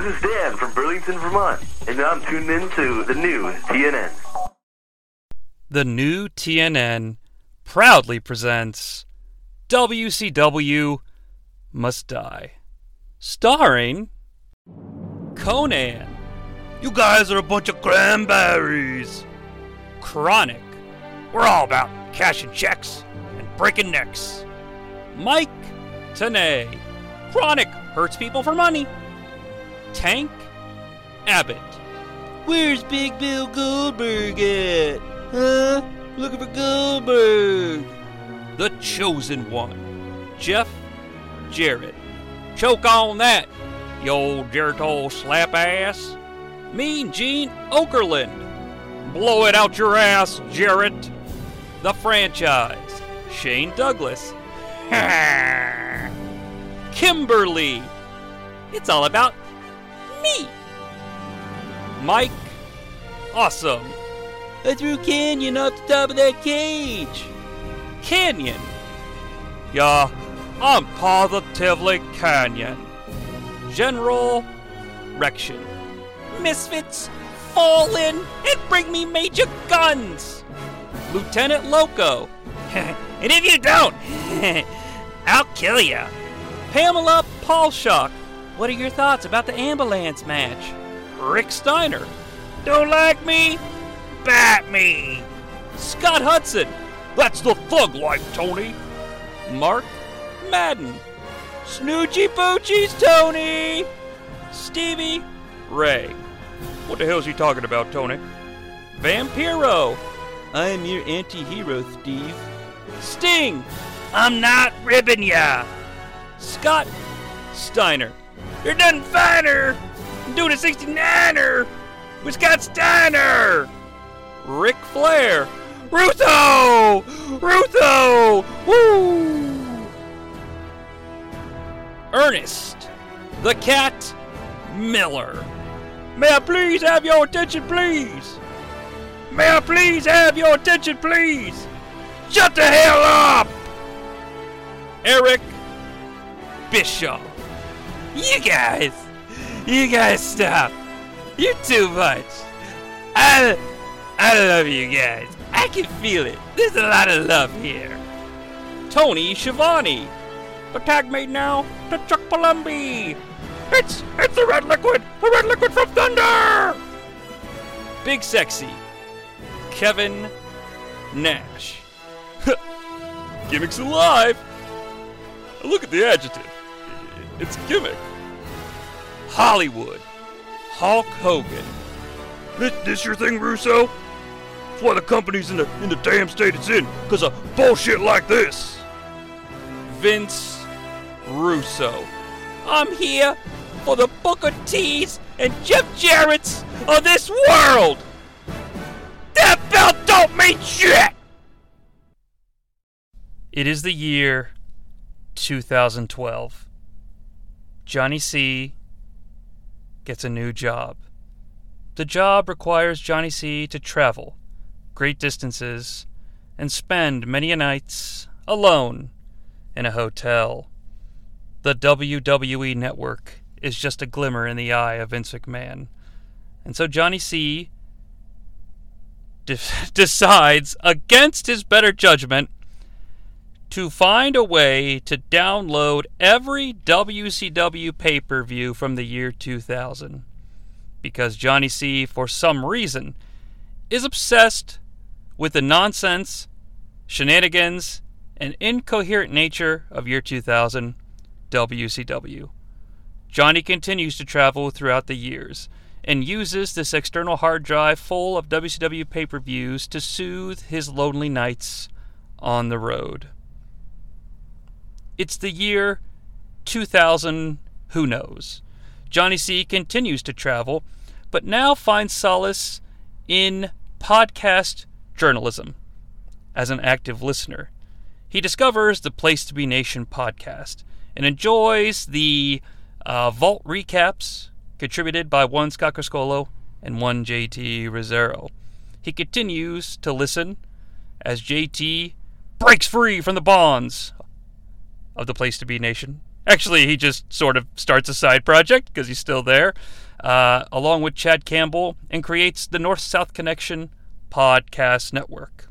This is Dan from Burlington, Vermont, and I'm tuned in to the new TNN. The new TNN proudly presents WCW Must Die, starring Konnan. You guys are a bunch of cranberries. Chronic. We're all about cashing checks and breaking necks. Mike Tenay. Chronic hurts people for money. Tank Abbott. Where's Big Bill Goldberg at? Huh? Looking for Goldberg. The Chosen One. Jeff Jarrett. Choke on that, you old Geritol slap ass. Mean Gene Okerlund. Blow it out your ass, Jarrett. The franchise. Shane Douglas. Kimberly. It's all about me. Mike. Awesome. I threw Kanyon off the top of that cage. Kanyon. Yeah, I'm positively Kanyon. General Rection. Misfits, fall in and bring me major guns. Lieutenant Loco. and if you don't, I'll kill you. Pamela Paulshock. What are your thoughts about the ambulance match? Rick Steiner. Don't like me? Bat me. Scott Hudson. That's the thug life, Tony. Mark Madden. Snoochie Poochies, Tony. Stevie Ray. What the hell's he talking about, Tony? Vampiro. I'm your anti hero, Steve. Sting. I'm not ribbing ya. Scott Steiner. You're done finer. I'm doing a 69er with Scott Steiner. Ric Flair. Russo! Russo! Woo! Ernest. The Cat Miller. May I please have your attention, please? May I please have your attention, please? Shut the hell up! Eric Bischoff. You guys, you guys stop. You're too much. I, I love you guys. I can feel it. There's a lot of love here. Tony Schiavone. The tag mate now to Chuck Palumbo. It's it's the red liquid, the red liquid from Thunder. Big sexy. Kevin Nash. Gimmicks alive. Look at the adjective. It's gimmick. Hollywood. Hulk Hogan. This, this your thing, Russo? That's why the company's in the in the damn state it's in, because of bullshit like this. Vince Russo. I'm here for the Booker T's and Jeff Jarrett's of this world. That belt don't mean shit. It is the year 2012. Jonnie Sea gets a new job. The job requires Jonnie Sea to travel great distances and spend many nights alone in a hotel. The WWE network is just a glimmer in the eye of Vince McMahon. And so Jonnie Sea de- decides, against his better judgment, to find a way to download every WCW pay per view from the year 2000. Because Jonnie Sea, for some reason, is obsessed with the nonsense, shenanigans, and incoherent nature of year 2000 WCW. Jonnie continues to travel throughout the years and uses this external hard drive full of WCW pay per views to soothe his lonely nights on the road. It's the year 2000, who knows? Jonnie Sea continues to travel, but now finds solace in podcast journalism as an active listener. He discovers the Place to Be Nation podcast and enjoys the uh, Vault recaps contributed by one Scott Criscuolo and one JT Rozzero. He continues to listen as JT breaks free from the bonds of the Place to Be Nation Actually, he just sort of starts a side project because he's still there, uh, along with Chad Campbell, and creates the North South Connection podcast network.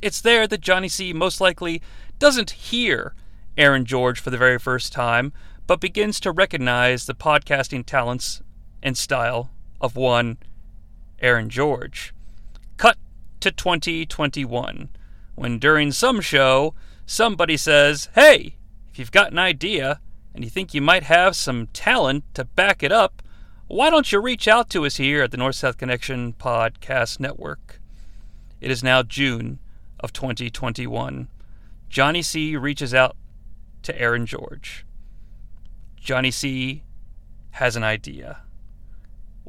It's there that Jonnie Sea most likely doesn't hear Aaron George for the very first time, but begins to recognize the podcasting talents and style of one Aaron George. Cut to 2021, when during some show, somebody says, Hey, if you've got an idea and you think you might have some talent to back it up, why don't you reach out to us here at the North South Connection Podcast Network? It is now June of 2021. Jonnie Sea reaches out to Aaron George. Jonnie Sea has an idea.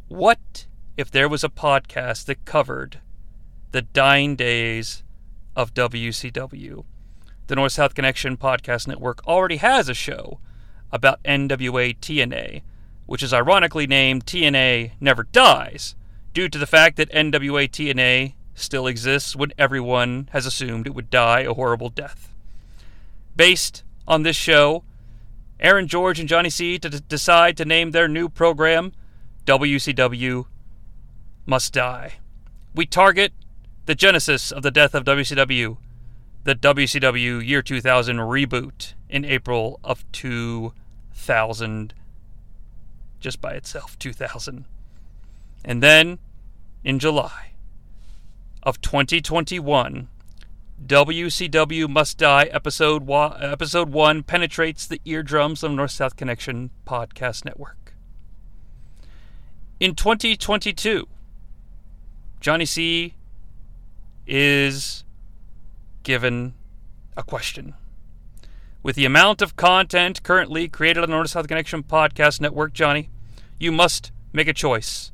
What if there was a podcast that covered the dying days of WCW? The North South Connection Podcast Network already has a show about NWA TNA, which is ironically named TNA Never Dies, due to the fact that NWA TNA still exists when everyone has assumed it would die a horrible death. Based on this show, Aaron George and Jonnie Sea to d- decide to name their new program WCW Must Die. We target the genesis of the death of WCW, the WCW Year 2000 reboot in April of 2000, just by itself, 2000. And then in July of 2021, WCW Must Die episode wa- episode 1 penetrates the eardrums of North South Connection podcast network. In 2022, Jonnie Sea is given a question. With the amount of content currently created on the North South Connection podcast network, Jonnie, you must make a choice.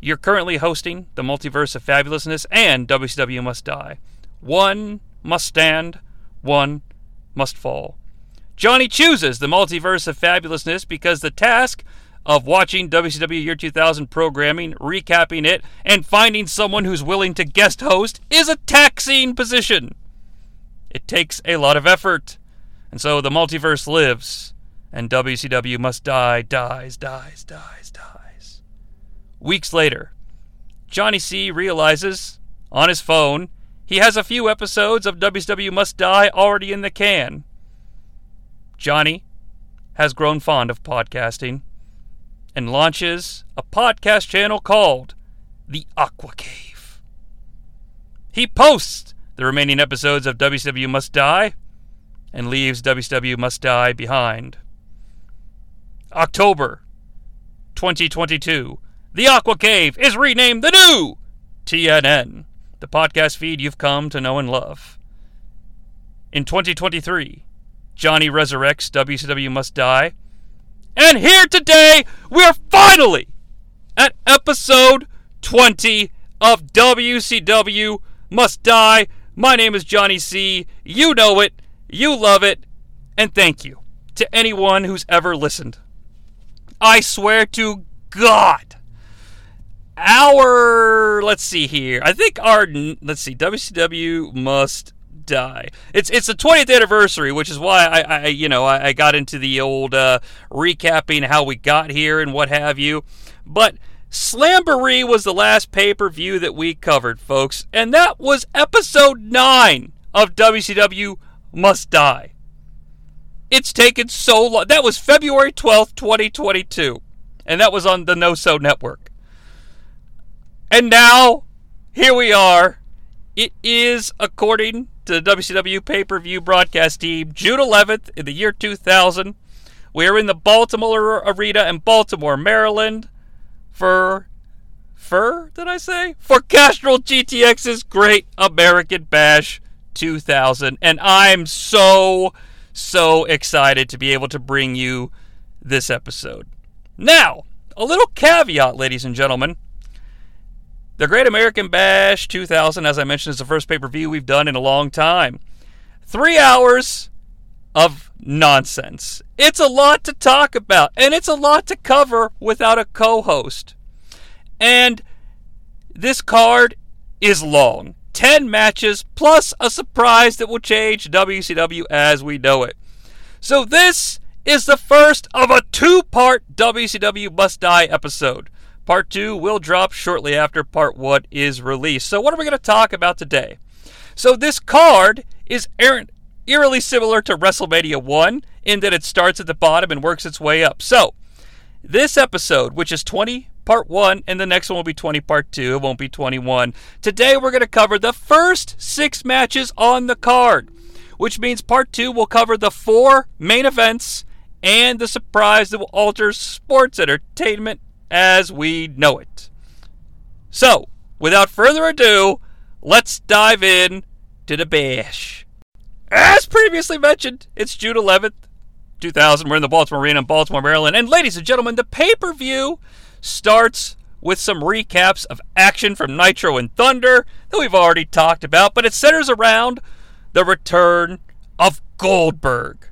You're currently hosting the Multiverse of Fabulousness and WCW Must Die. One must stand, one must fall. Jonnie chooses the Multiverse of Fabulousness because the task of watching WCW Year 2000 programming, recapping it, and finding someone who's willing to guest host is a taxing position. It takes a lot of effort. And so the multiverse lives, and WCW must die, dies, dies, dies, dies. Weeks later, Jonnie Sea realizes on his phone he has a few episodes of WCW Must Die already in the can. Jonnie has grown fond of podcasting and launches a podcast channel called The Aqua Cave. He posts the remaining episodes of WCW Must Die and leaves WCW Must Die behind. October 2022. The Aqua Cave is renamed the new TNN, the podcast feed you've come to know and love. In 2023, Jonnie resurrects WCW Must Die. And here today, we're finally at episode 20 of WCW Must Die. My name is Jonnie Sea. You know it, you love it, and thank you to anyone who's ever listened. I swear to God, our let's see here. I think our let's see, WCW must die. It's it's the 20th anniversary, which is why I, I you know I, I got into the old uh, recapping how we got here and what have you. But Slamboree was the last pay per view that we covered, folks, and that was episode nine of WCW Must Die. It's taken so long. That was February 12th, 2022. And that was on the No So Network. And now, here we are. It is, according the WCW pay per view broadcast team, June 11th in the year 2000. We are in the Baltimore Arena in Baltimore, Maryland for. For, did I say? For Castrol GTX's Great American Bash 2000. And I'm so so excited to be able to bring you this episode. Now, a little caveat, ladies and gentlemen. The Great American Bash 2000, as I mentioned, is the first pay per view we've done in a long time. Three hours of nonsense. It's a lot to talk about, and it's a lot to cover without a co host. And this card is long. 10 matches plus a surprise that will change WCW as we know it. So, this is the first of a two part WCW Must Die episode. Part 2 will drop shortly after Part 1 is released. So, what are we going to talk about today? So, this card is eerily similar to WrestleMania 1 in that it starts at the bottom and works its way up. So, this episode, which is 20 part 1, and the next one will be 20 part 2, it won't be 21. Today we're going to cover the first six matches on the card, which means part 2 will cover the four main events and the surprise that will alter sports entertainment as we know it. So, without further ado, let's dive in to the bash. As previously mentioned, it's June 11th, 2000. We're in the Baltimore Arena in Baltimore, Maryland. And ladies and gentlemen, the pay per view starts with some recaps of action from Nitro and Thunder that we've already talked about, but it centers around the return of Goldberg.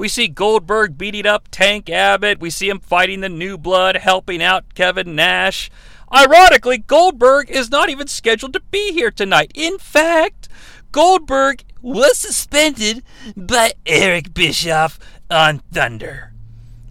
We see Goldberg beating up Tank Abbott. We see him fighting the New Blood, helping out Kevin Nash. Ironically, Goldberg is not even scheduled to be here tonight. In fact, Goldberg was suspended by Eric Bischoff on Thunder.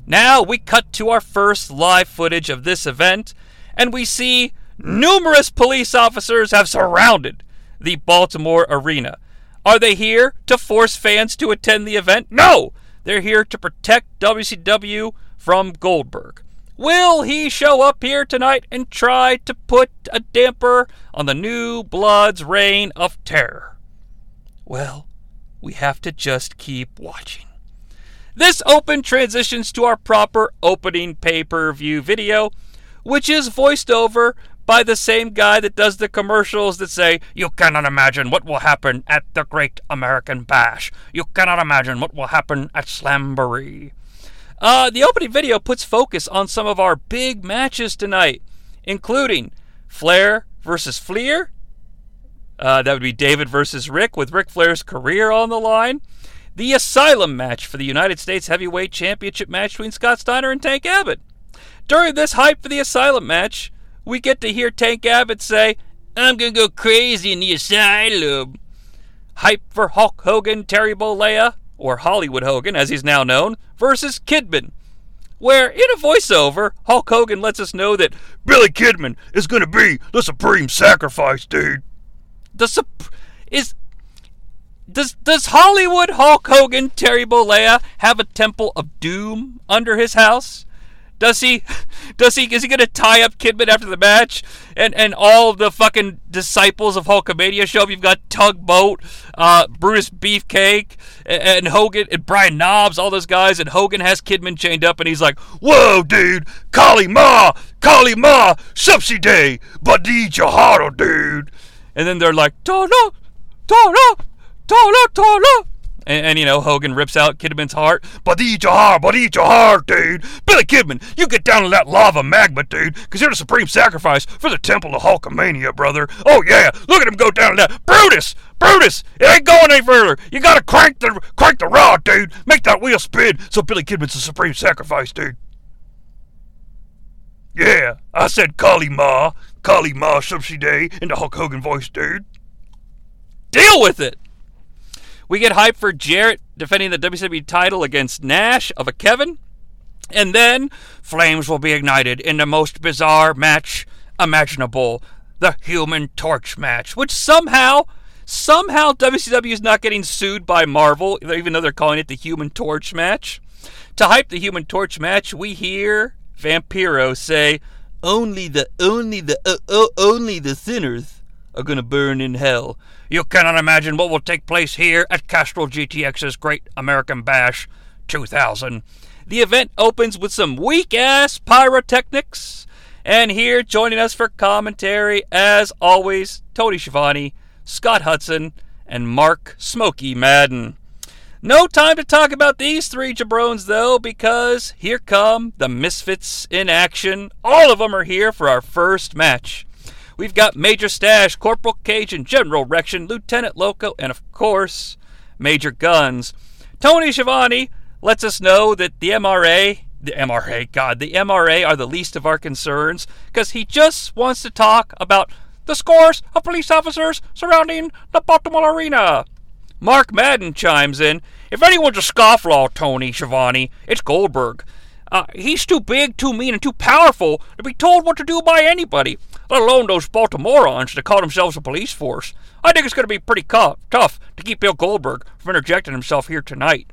Now we cut to our first live footage of this event, and we see numerous police officers have surrounded the Baltimore arena. Are they here to force fans to attend the event? No! They're here to protect WCW from Goldberg. Will he show up here tonight and try to put a damper on the new blood's reign of terror? Well, we have to just keep watching. This open transitions to our proper opening pay per view video, which is voiced over by the same guy that does the commercials that say, You cannot imagine what will happen at the Great American Bash. You cannot imagine what will happen at Slamboree. Uh, the opening video puts focus on some of our big matches tonight, including Flair versus Fleer. Uh, that would be David versus Rick, with Ric Flair's career on the line. The Asylum match for the United States Heavyweight Championship match between Scott Steiner and Tank Abbott. During this hype for the Asylum match, we get to hear Tank Abbott say, I'm going to go crazy in the asylum. Hype for Hulk Hogan, Terry Bollea, or Hollywood Hogan as he's now known, versus Kidman. Where, in a voiceover, Hulk Hogan lets us know that Billy Kidman is going to be the supreme sacrifice, dude. The sup- is does does Hollywood Hulk Hogan Terry Bollea have a temple of doom under his house? Does he? Does he? Is he to tie up Kidman after the match? And and all the fucking disciples of Hulkamania show up. You've got Tugboat, uh, Brutus Beefcake, and, and Hogan, and Brian Knobbs, all those guys. And Hogan has Kidman chained up, and he's like, "Whoa, dude, Kali Ma, Kali Ma, Subsidy Day, Badi Jaharo, dude." And then they're like, "Tala, Tala, Tala, Tala." And, and, you know, Hogan rips out Kidman's heart. But eat your heart, but eat your heart, dude. Billy Kidman, you get down to that lava magma, dude, because you're the supreme sacrifice for the Temple of Hulkamania, brother. Oh, yeah, look at him go down to that. Brutus! Brutus! It ain't going any further. You gotta crank the crank the rod, dude. Make that wheel spin so Billy Kidman's the supreme sacrifice, dude. Yeah, I said Kali Ma, Kali Ma Subsidy in the Hulk Hogan voice, dude. Deal with it! We get hype for Jarrett defending the WCW title against Nash of a Kevin. And then flames will be ignited in the most bizarre match imaginable the Human Torch match, which somehow, somehow WCW is not getting sued by Marvel, even though they're calling it the Human Torch match. To hype the Human Torch match, we hear Vampiro say, "Only the, only the, only the sinners are gonna burn in hell." You cannot imagine what will take place here at Castrol GTX's Great American Bash 2000. The event opens with some weak ass pyrotechnics. And here joining us for commentary, as always, Tony Schiavone, Scott Hudson, and Mark Smoky Madden. No time to talk about these three jabrones, though, because here come the Misfits in action. All of them are here for our first match. We've got Major Stash, Corporal Cajun, General Rection, Lieutenant Loco, and of course, Major Gunns. Tony Schiavone lets us know that the MRA, the MRA, God, the MRA are the least of our concerns because he just wants to talk about the scores of police officers surrounding the Baltimore Arena. Mark Madden chimes in If anyone's a scofflaw, Tony Schiavone, it's Goldberg. Uh, he's too big, too mean, and too powerful to be told what to do by anybody, let alone those Baltimoreans that call themselves a police force. I think it's going to be pretty tough to keep Bill Goldberg from interjecting himself here tonight.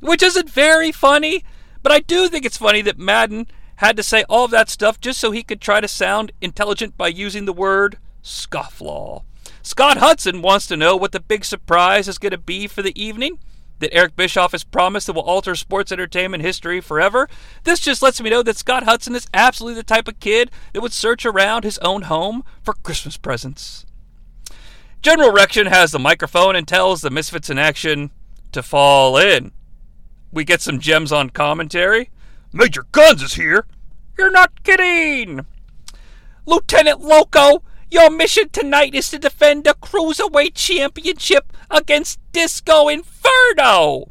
Which isn't very funny, but I do think it's funny that Madden had to say all of that stuff just so he could try to sound intelligent by using the word scofflaw. Scott Hudson wants to know what the big surprise is going to be for the evening that Eric Bischoff has promised that will alter sports entertainment history forever. This just lets me know that Scott Hudson is absolutely the type of kid that would search around his own home for Christmas presents. General Rection has the microphone and tells the Misfits in action to fall in. We get some gems on commentary. Major Gunns is here. You're not kidding. Lieutenant Loco, your mission tonight is to defend the Cruiserweight Championship against Disco Inferno.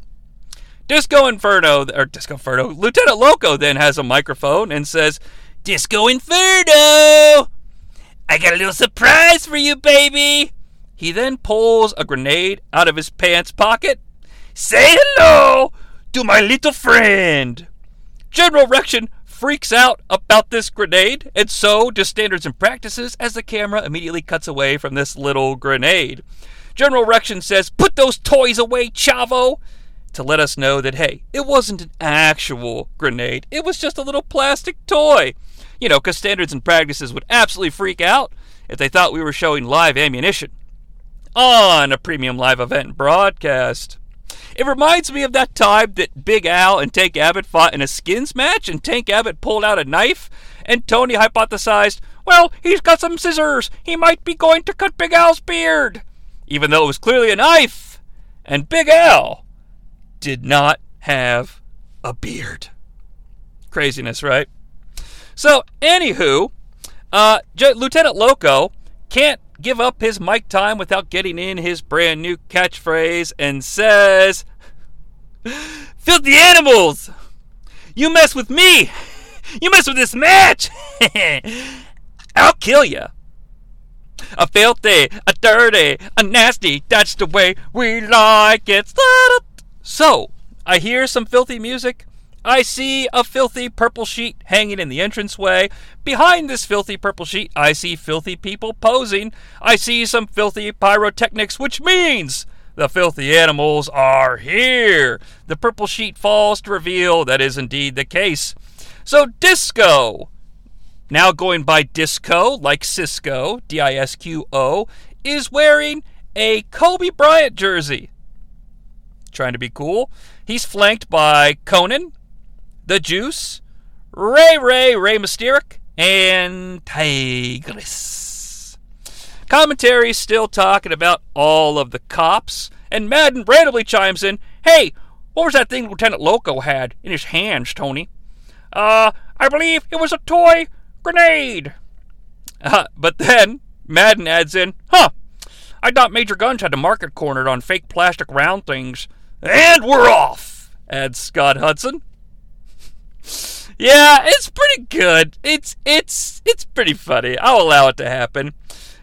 Disco Inferno, or Disco Inferno, Lieutenant Loco then has a microphone and says, Disco Inferno! I got a little surprise for you, baby! He then pulls a grenade out of his pants pocket. Say hello to my little friend! General Rection freaks out about this grenade, and so does Standards and Practices as the camera immediately cuts away from this little grenade. General Rection says, Put those toys away, Chavo! To let us know that, hey, it wasn't an actual grenade, it was just a little plastic toy. You know, because Standards and Practices would absolutely freak out if they thought we were showing live ammunition on a premium live event broadcast. It reminds me of that time that Big Al and Tank Abbott fought in a skins match, and Tank Abbott pulled out a knife, and Tony hypothesized, well, he's got some scissors. He might be going to cut Big Al's beard. Even though it was clearly a knife. And Big Al did not have a beard. Craziness, right? So, anywho, uh, Lieutenant Loco can't give up his mic time without getting in his brand new catchphrase and says, Filthy animals! You mess with me! You mess with this match! I'll kill you! A filthy, a dirty, a nasty, that's the way we like it. So, I hear some filthy music. I see a filthy purple sheet hanging in the entranceway. Behind this filthy purple sheet, I see filthy people posing. I see some filthy pyrotechnics, which means the filthy animals are here. The purple sheet falls to reveal that is indeed the case. So, Disco, now going by Disco, like Cisco, D I S Q O, is wearing a Kobe Bryant jersey. Trying to be cool. He's flanked by Konnan, the Juice, Ray Ray, Ray Mysteric, and Tygress. Commentary still talking about all of the cops, and Madden randomly chimes in, Hey, what was that thing Lieutenant Loco had in his hands, Tony? Uh, I believe it was a toy grenade. Uh, but then Madden adds in, Huh, I thought Major Gunns had the market cornered on fake plastic round things. And we're off, adds Scott Hudson. Yeah, it's pretty good. It's it's it's pretty funny. I'll allow it to happen.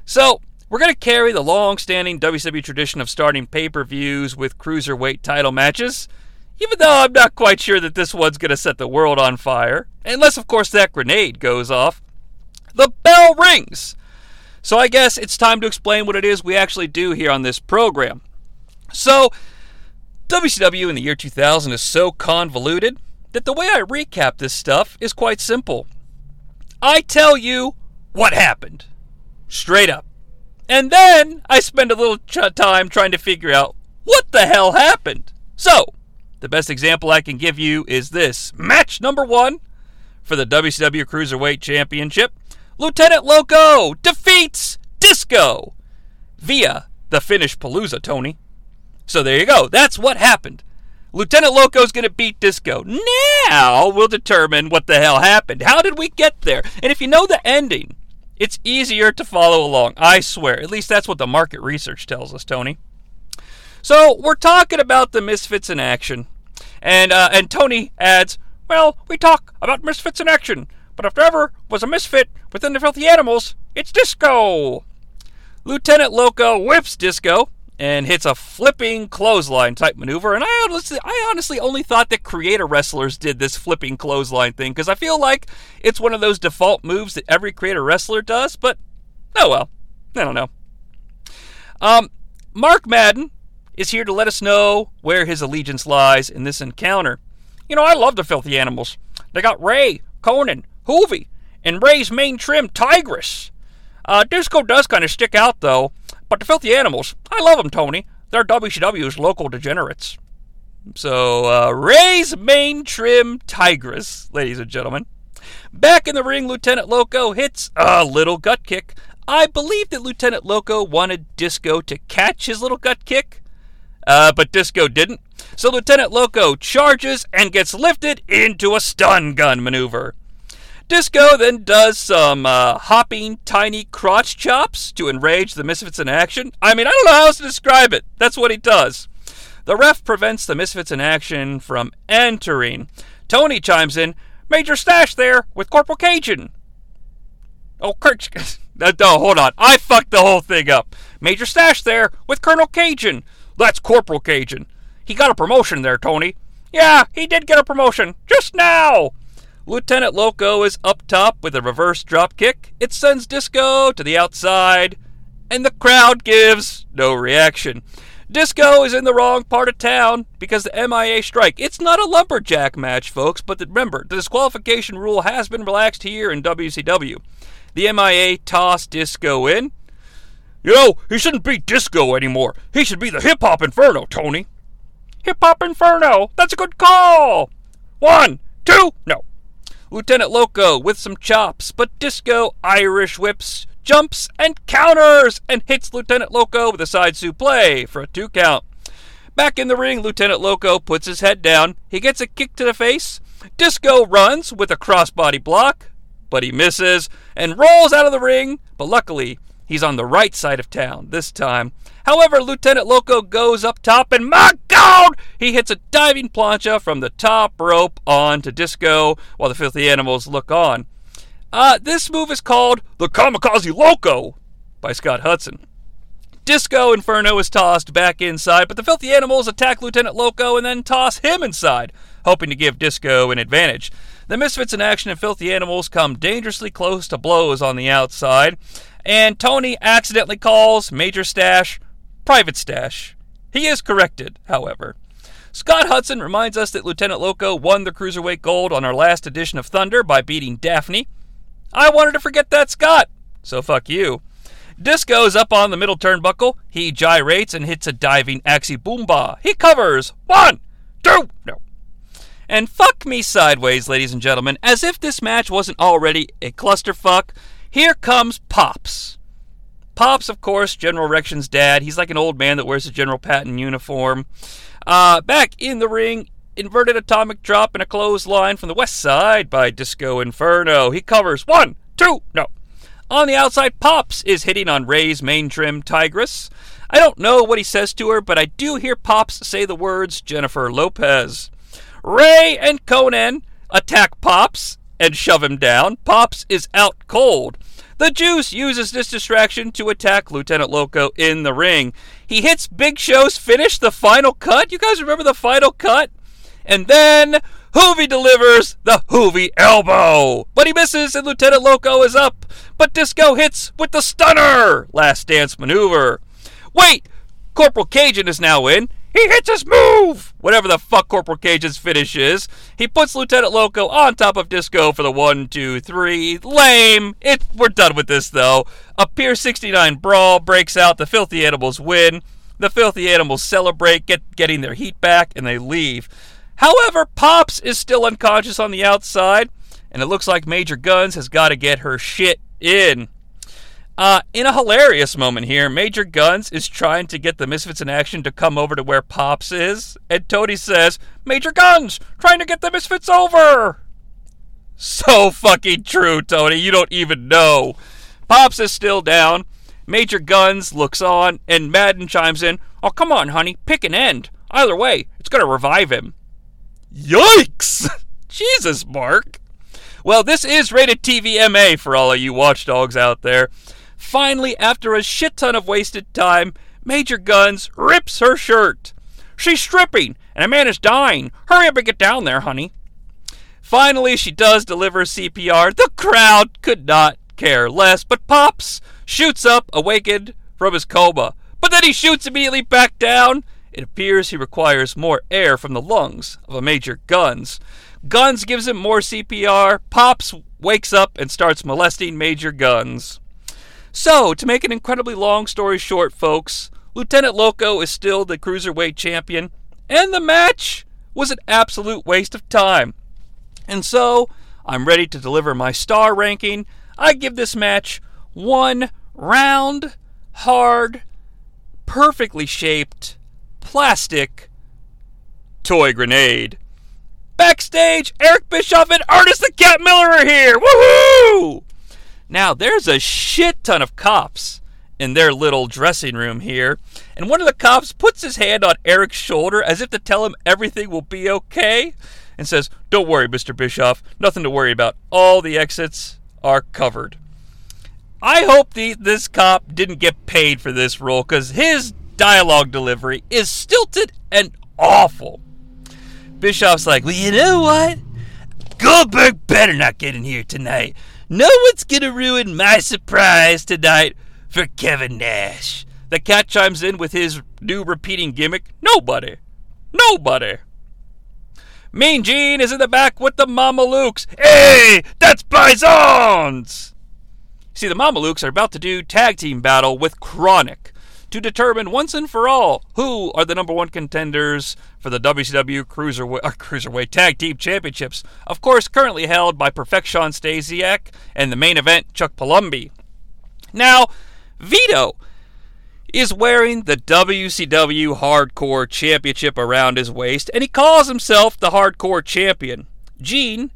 So we're going to carry the long-standing WCW tradition of starting pay-per-views with cruiserweight title matches, even though I'm not quite sure that this one's going to set the world on fire, unless of course that grenade goes off. The bell rings. So I guess it's time to explain what it is we actually do here on this program. So WCW in the year 2000 is so convoluted that the way I recap this stuff is quite simple. I tell you what happened, straight up. And then I spend a little ch- time trying to figure out what the hell happened. So, the best example I can give you is this match number one for the WCW Cruiserweight Championship. Lieutenant Loco defeats Disco via the Finnish Palooza, Tony. So there you go. That's what happened. Lieutenant Loco's going to beat Disco. Now we'll determine what the hell happened. How did we get there? And if you know the ending, it's easier to follow along. I swear. At least that's what the market research tells us, Tony. So we're talking about the misfits in action, and uh, and Tony adds, "Well, we talk about misfits in action, but if there ever was a misfit within the filthy animals, it's Disco." Lieutenant Loco whips Disco and hits a flipping clothesline type maneuver. And I honestly, I honestly only thought that creator wrestlers did this flipping clothesline thing because I feel like it's one of those default moves that every creator wrestler does. But oh well, I don't know. Um, Mark Madden is here to let us know where his allegiance lies in this encounter. You know, I love the Filthy Animals. They got Ray, Konnan, Juvi, and Ray's main trim, Tygress. Uh, Disco does kind of stick out, though. But the Filthy Animals, I love them, Tony. They're WCW's local degenerates. So, uh, Ray's main trim Tygress, ladies and gentlemen. Back in the ring, Lieutenant Loco hits a little gut kick. I believe that Lieutenant Loco wanted Disco to catch his little gut kick, uh, but Disco didn't. So Lieutenant Loco charges and gets lifted into a stun gun maneuver. Disco then does some uh, hopping tiny crotch chops to enrage the Misfits in action. I mean, I don't know how else to describe it. That's what he does. The ref prevents the Misfits in action from entering. Tony chimes in, Major Stash there with Corporal Cajun. Oh, Kurt. no, hold on. I fucked the whole thing up. Major Stash there with Colonel Cajun. That's Corporal Cajun. He got a promotion there, Tony. Yeah, he did get a promotion. Just now. Lieutenant Loco is up top with a reverse drop kick. It sends Disco to the outside, and the crowd gives no reaction. Disco is in the wrong part of town because the MIA strike. It's not a lumberjack match, folks, but remember, the disqualification rule has been relaxed here in WCW. The MIA tossed Disco in. You know, he shouldn't be Disco anymore. He should be the Hip Hop Inferno, Tony. Hip Hop Inferno! That's a good call! One, two, no. Lieutenant Loco with some chops, but Disco Irish whips, jumps, and counters, and hits Lieutenant Loco with a side suplex for a two count. Back in the ring, Lieutenant Loco puts his head down. He gets a kick to the face. Disco runs with a crossbody block, but he misses and rolls out of the ring. But luckily, he's on the right side of town this time. However, Lieutenant Loco goes up top, and my God, he hits a diving plancha from the top rope onto Disco while the Filthy Animals look on. Uh, this move is called the Kamikaze Loco by Scott Hudson. Disco Inferno is tossed back inside, but the Filthy Animals attack Lieutenant Loco and then toss him inside, hoping to give Disco an advantage. The Misfits in action and Filthy Animals come dangerously close to blows on the outside, and Tony accidentally calls Major Stash Private Stash. He is corrected, however. Scott Hudson reminds us that Lieutenant Loco won the Cruiserweight Gold on our last edition of Thunder by beating Daffney. I wanted to forget that, Scott, so fuck you. Disco's up on the middle turnbuckle. He gyrates and hits a diving axie boomba. He covers. One, two, no. And fuck me sideways, ladies and gentlemen, as if this match wasn't already a clusterfuck. Here comes Pops. Pops, of course, General Rection's dad. He's like an old man that wears a General Patton uniform. Uh, back in the ring, inverted atomic drop and a clothesline from the west side by Disco Inferno. He covers one, two, no. On the outside, Pops is hitting on Ray's main trim Tygress. I don't know what he says to her, but I do hear Pops say the words Jennifer Lopez. Ray and Konnan attack Pops and shove him down. Pops is out cold. The Juice uses this distraction to attack Lieutenant Loco in the ring. He hits Big Show's finish, the final cut. You guys remember the final cut? And then Juvi delivers the Juvi elbow. But he misses and Lieutenant Loco is up. But Disco hits with the stunner. Last dance maneuver. Wait! Corporal Cajun is now in. He hits his move! Whatever the fuck Corporal Cajun's finish is. He puts Lieutenant Loco on top of Disco for the one, two, three. Lame! It, we're done with this though. A Pier 69 brawl breaks out. The Filthy Animals win. The Filthy Animals celebrate, get, getting their heat back, and they leave. However, Pops is still unconscious on the outside, and it looks like Major Gunns has got to get her shit in. Uh, in a hilarious moment here, Major Gunns is trying to get the Misfits in action to come over to where Pops is, and Tony says, Major Gunns, trying to get the Misfits over! So fucking true, Tony, you don't even know. Pops is still down. Major Gunns looks on, and Madden chimes in, Oh, come on, honey, pick an end. Either way, it's going to revive him. Yikes! Jesus, Mark. Well, this is rated TVMA for all of you watchdogs out there. Finally, after a shit ton of wasted time, Major Gunns rips her shirt. She's stripping, and a man is dying. Hurry up and get down there, honey. Finally, she does deliver CPR. The crowd could not care less, but Pops shoots up, awakened from his coma. But then he shoots immediately back down. It appears he requires more air from the lungs of a Major Gunns. Gunns gives him more CPR. Pops wakes up and starts molesting Major Gunns. So, to make an incredibly long story short, folks, Lieutenant Loco is still the cruiserweight champion, and the match was an absolute waste of time. And so, I'm ready to deliver my star ranking. I give this match one round, hard, perfectly shaped, plastic toy grenade. Backstage, Eric Bischoff and Ernest the Cat Miller are here. Woohoo! Now, there's a shit ton of cops in their little dressing room here, and one of the cops puts his hand on Eric's shoulder as if to tell him everything will be okay, and says, Don't worry, Mr. Bischoff, nothing to worry about. All the exits are covered. I hope the, this cop didn't get paid for this role because his dialogue delivery is stilted and awful. Bischoff's like, Well, you know what? Goldberg better not get in here tonight. No one's gonna ruin my surprise tonight for Kevin Nash. The cat chimes in with his new repeating gimmick Nobody. Nobody. Mean Gene is in the back with the Mamalukes. Hey, that's Bisons! See, the Mamalukes are about to do tag team battle with Chronic to determine once and for all who are the number one contenders for the WCW Cruiserweight, uh, Cruiserweight Tag Team Championships. Of course, currently held by Perfection Stasiak and the main event, Chuck Palumbo. Now, Vito is wearing the WCW Hardcore Championship around his waist, and he calls himself the Hardcore Champion. Gene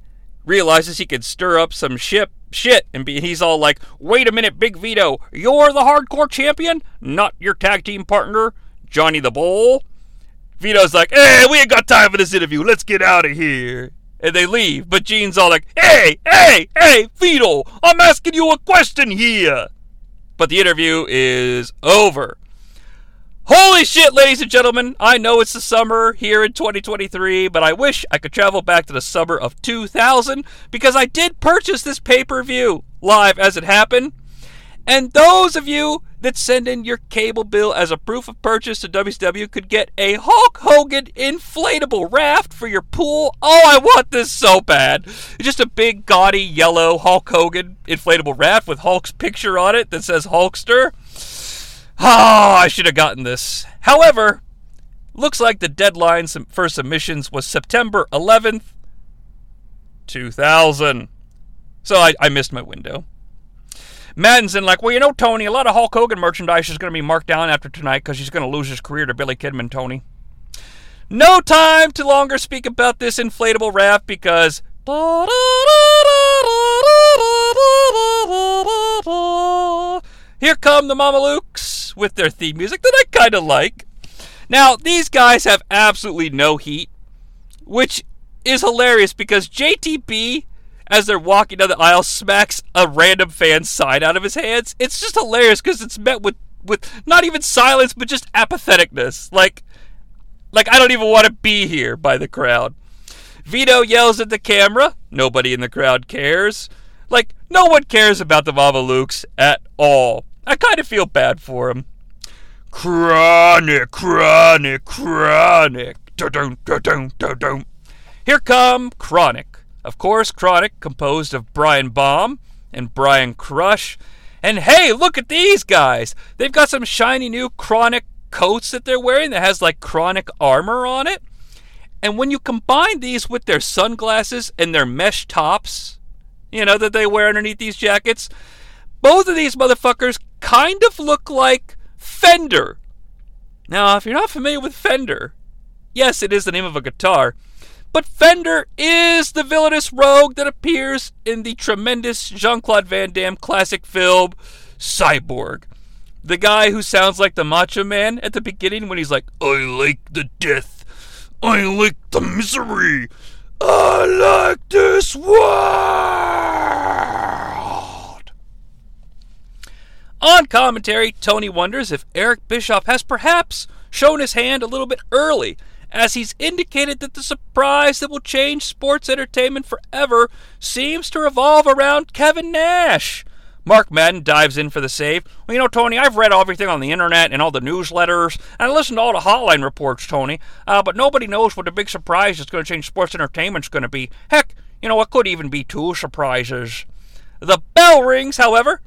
realizes he can stir up some ship shit and he's all like, "Wait a minute, Big Vito, you're the Hardcore Champion, not your tag team partner, Johnny the Bull." Vito's like, "Hey, we ain't got time for this interview. Let's get out of here." And they leave, but Gene's all like, "Hey, hey, hey, Vito, I'm asking you a question here." but the interview is over. Holy shit, ladies and gentlemen! I know it's the summer here in 2023, but I wish I could travel back to the summer of 2000 because I did purchase this pay per view live as it happened. And those of you that send in your cable bill as a proof of purchase to WCW could get a Hulk Hogan inflatable raft for your pool. Oh, I want this so bad. It's just a big, gaudy, yellow Hulk Hogan inflatable raft with Hulk's picture on it that says Hulkster. Oh, I should have gotten this. However, looks like the deadline for submissions was September 11th, 2000. So I, I missed my window. Madden's in like, well, you know, Tony, a lot of Hulk Hogan merchandise is going to be marked down after tonight because he's going to lose his career to Billy Kidman, Tony. No time to longer speak about this inflatable raft because. Here come the Mamalukes with their theme music that I kind of like. Now, these guys have absolutely no heat, which is hilarious because JTB as they're walking down the aisle, smacks a random fan's sign out of his hands. It's just hilarious because it's met with with not even silence, but just apatheticness. Like, like I don't even want to be here by the crowd. Vito yells at the camera. Nobody in the crowd cares. Like, no one cares about the Mamalukes at all. I kind of feel bad for him. Chronic, chronic, chronic. Da-dum, da-dum, da-dum. Here come Chronic. Of course, Chronic, composed of Brian Baum and Brian Crush. And hey, look at these guys! They've got some shiny new Chronic coats that they're wearing that has like Chronic armor on it. And when you combine these with their sunglasses and their mesh tops, you know, that they wear underneath these jackets, both of these motherfuckers kind of look like Fender. Now, if you're not familiar with Fender, yes, it is the name of a guitar. But Fender is the villainous rogue that appears in the tremendous Jean Claude Van Damme classic film Cyborg. The guy who sounds like the Macho Man at the beginning when he's like, I like the death. I like the misery. I like this world. On commentary, Tony wonders if Eric Bischoff has perhaps shown his hand a little bit early, as he's indicated that the surprise that will change sports entertainment forever seems to revolve around Kevin Nash. Mark Madden dives in for the save. Well, you know, Tony, I've read everything on the internet and all the newsletters, and I listened to all the hotline reports, Tony, uh, but nobody knows what the big surprise that's going to change sports entertainment is going to be. Heck, you know, it could even be two surprises. The bell rings, however,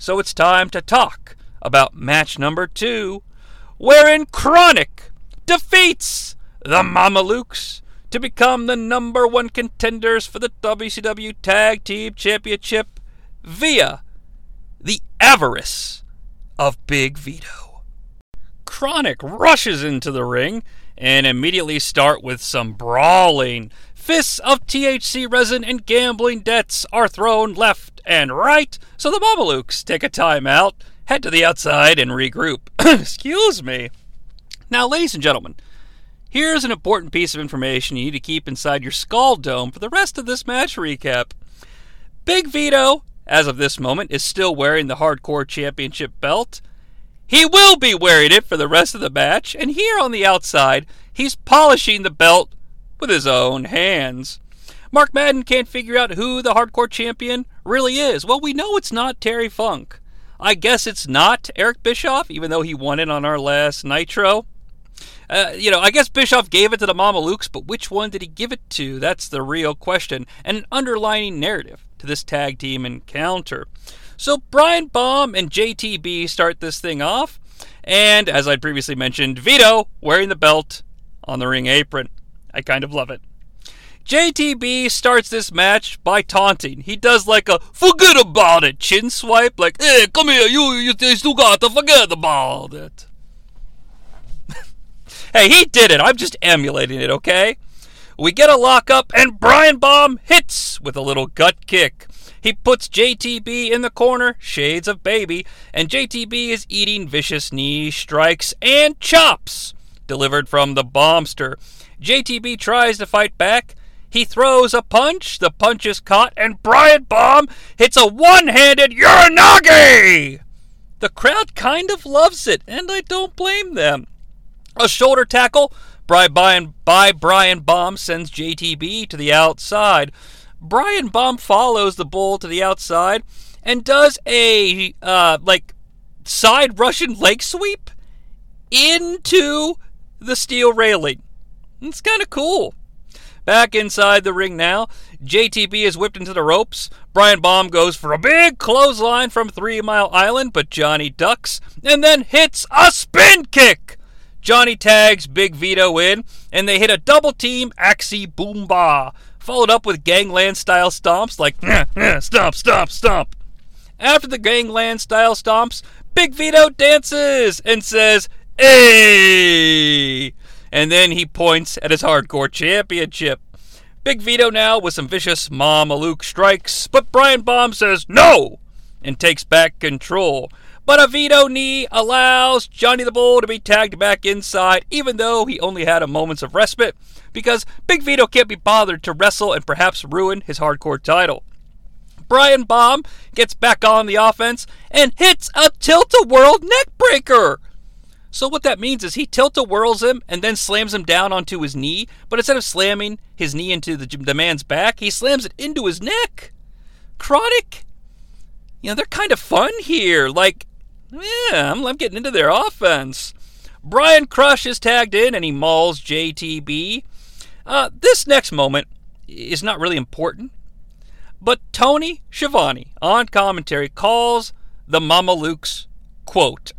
so it's time to talk about match number two, wherein Chronic defeats the Mamalukes to become the number one contenders for the WCW Tag Team Championship via the avarice of Big Vito. Chronic rushes into the ring and immediately start with some brawling. Fists of THC resin and gambling debts are thrown left and right, so the Mamalukes take a time out, head to the outside, and regroup. Excuse me. Now, ladies and gentlemen, here's an important piece of information you need to keep inside your skull dome for the rest of this match recap. Big Vito as of this moment, is still wearing the Hardcore Championship belt. He will be wearing it for the rest of the match, and here on the outside, he's polishing the belt with his own hands. Mark Madden can't figure out who the Hardcore Champion really is. Well, we know it's not Terry Funk. I guess it's not Eric Bischoff, even though he won it on our last Nitro. Uh, you know, I guess Bischoff gave it to the Mama Mamalukes, but which one did he give it to? That's the real question, and an underlining narrative to this tag team encounter. So Brian Bomb and JTB start this thing off, and as I previously mentioned, Vito wearing the belt on the ring apron. I kind of love it. JTB starts this match by taunting. He does like a forget about it chin swipe, like, hey, come here, you, you still got to forget about it. hey, he did it. I'm just emulating it, okay? We get a lockup, and Brian Bomb hits with a little gut kick. He puts JTB in the corner, shades of baby, and JTB is eating vicious knee strikes and chops delivered from the bombster. JTB tries to fight back. He throws a punch, the punch is caught, and Brian Bomb hits a one handed Uranage! The crowd kind of loves it, and I don't blame them. A shoulder tackle by Brian, by Brian Bomb sends JTB to the outside. Brian Bomb follows the bull to the outside and does a uh, like side Russian leg sweep into the steel railing. It's kind of cool. Back inside the ring now, JTB is whipped into the ropes. Brian Bomb goes for a big clothesline from Three Mile Island, but Johnny ducks and then hits a spin kick. Johnny tags Big Vito in, and they hit a double team Axie Boomba, followed up with gangland style stomps like stomp, stomp, stomp. After the gangland style stomps, Big Vito dances and says, Hey! And then he points at his hardcore championship. Big Vito now with some vicious Mama Luke strikes, but Brian Bomb says no and takes back control. But a veto knee allows Johnny the Bull to be tagged back inside, even though he only had a moments of respite, because Big Vito can't be bothered to wrestle and perhaps ruin his hardcore title. Brian Bomb gets back on the offense and hits a tilt a whirl neckbreaker. So what that means is he tilt-a-whirls him and then slams him down onto his knee, but instead of slamming his knee into the, the man's back, he slams it into his neck. Chronic. you know, they're kind of fun here. Like, yeah, I'm, I'm getting into their offense. Brian Crush is tagged in and he mauls JTB. Uh, this next moment is not really important, but Tony Schiavone on commentary calls the Mamalukes, quote,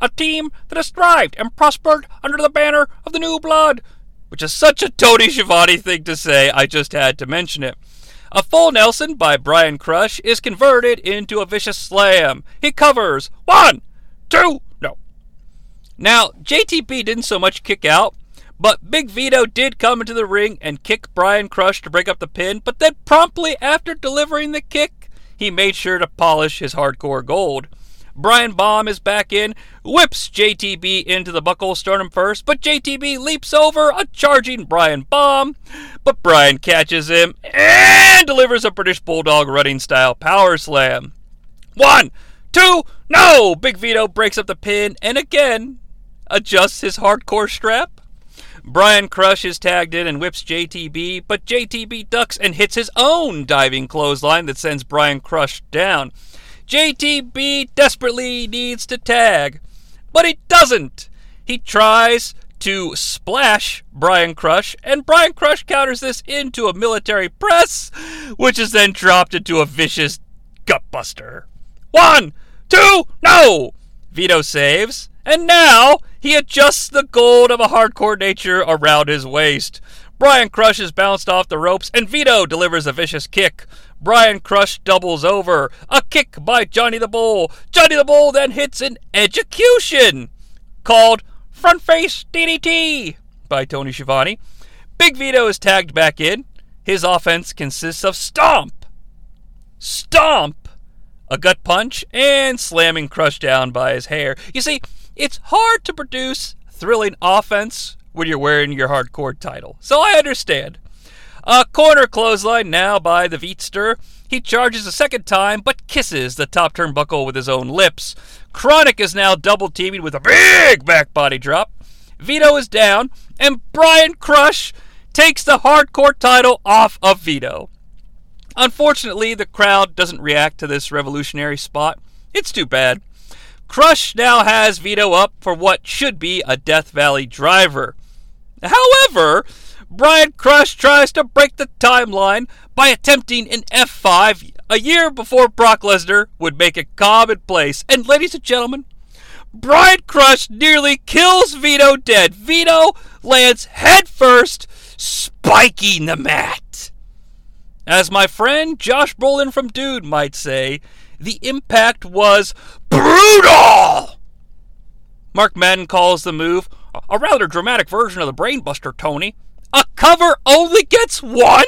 a team that has thrived and prospered under the banner of the new blood, which is such a Tony Schiavone thing to say, I just had to mention it. A full Nelson by Brian Crush is converted into a vicious slam. He covers. One, two, no. Now, JTB didn't so much kick out, but Big Vito did come into the ring and kick Brian Crush to break up the pin, but then promptly after delivering the kick, he made sure to polish his hardcore gold. Brian Bomb is back in, whips JTB into the buckle sternum first, but JTB leaps over a charging Brian Bomb. But Brian catches him and delivers a British Bulldog running style power slam. One, two, No! Big Vito breaks up the pin and again adjusts his hardcore strap. Brian Crush is tagged in and whips JTB, but JTB ducks and hits his own diving clothesline that sends Brian Crush down. JTB desperately needs to tag, but he doesn't. He tries to splash Brian Crush, and Brian Crush counters this into a military press, which is then dropped into a vicious gutbuster. One, two, no! Vito saves, and now he adjusts the gold of a hardcore nature around his waist. Brian Crush is bounced off the ropes, and Vito delivers a vicious kick. Brian Crush doubles over. A kick by Johnny the Bull. Johnny the Bull then hits an execution called Front Face DDT by Tony Schiavone. Big Vito is tagged back in. His offense consists of stomp, stomp, a gut punch, and slamming Crush down by his hair. You see, it's hard to produce thrilling offense when you're wearing your hardcore title. So I understand. A corner clothesline now by the Veetster. He charges a second time, but kisses the top turnbuckle with his own lips. Chronic is now double teaming with a big back body drop. Vito is down, and Brian Crush takes the hardcore title off of Vito. Unfortunately, the crowd doesn't react to this revolutionary spot. It's too bad. Crush now has Vito up for what should be a Death Valley driver. However, Brian Crush tries to break the timeline by attempting an F5 a year before Brock Lesnar would make it commonplace. And ladies and gentlemen, Brian Crush nearly kills Vito dead. Vito lands headfirst, spiking the mat. As my friend Josh Brolin from Dude might say, the impact was brutal! Mark Madden calls the move a rather dramatic version of the Brainbuster, Tony. Cover only gets one?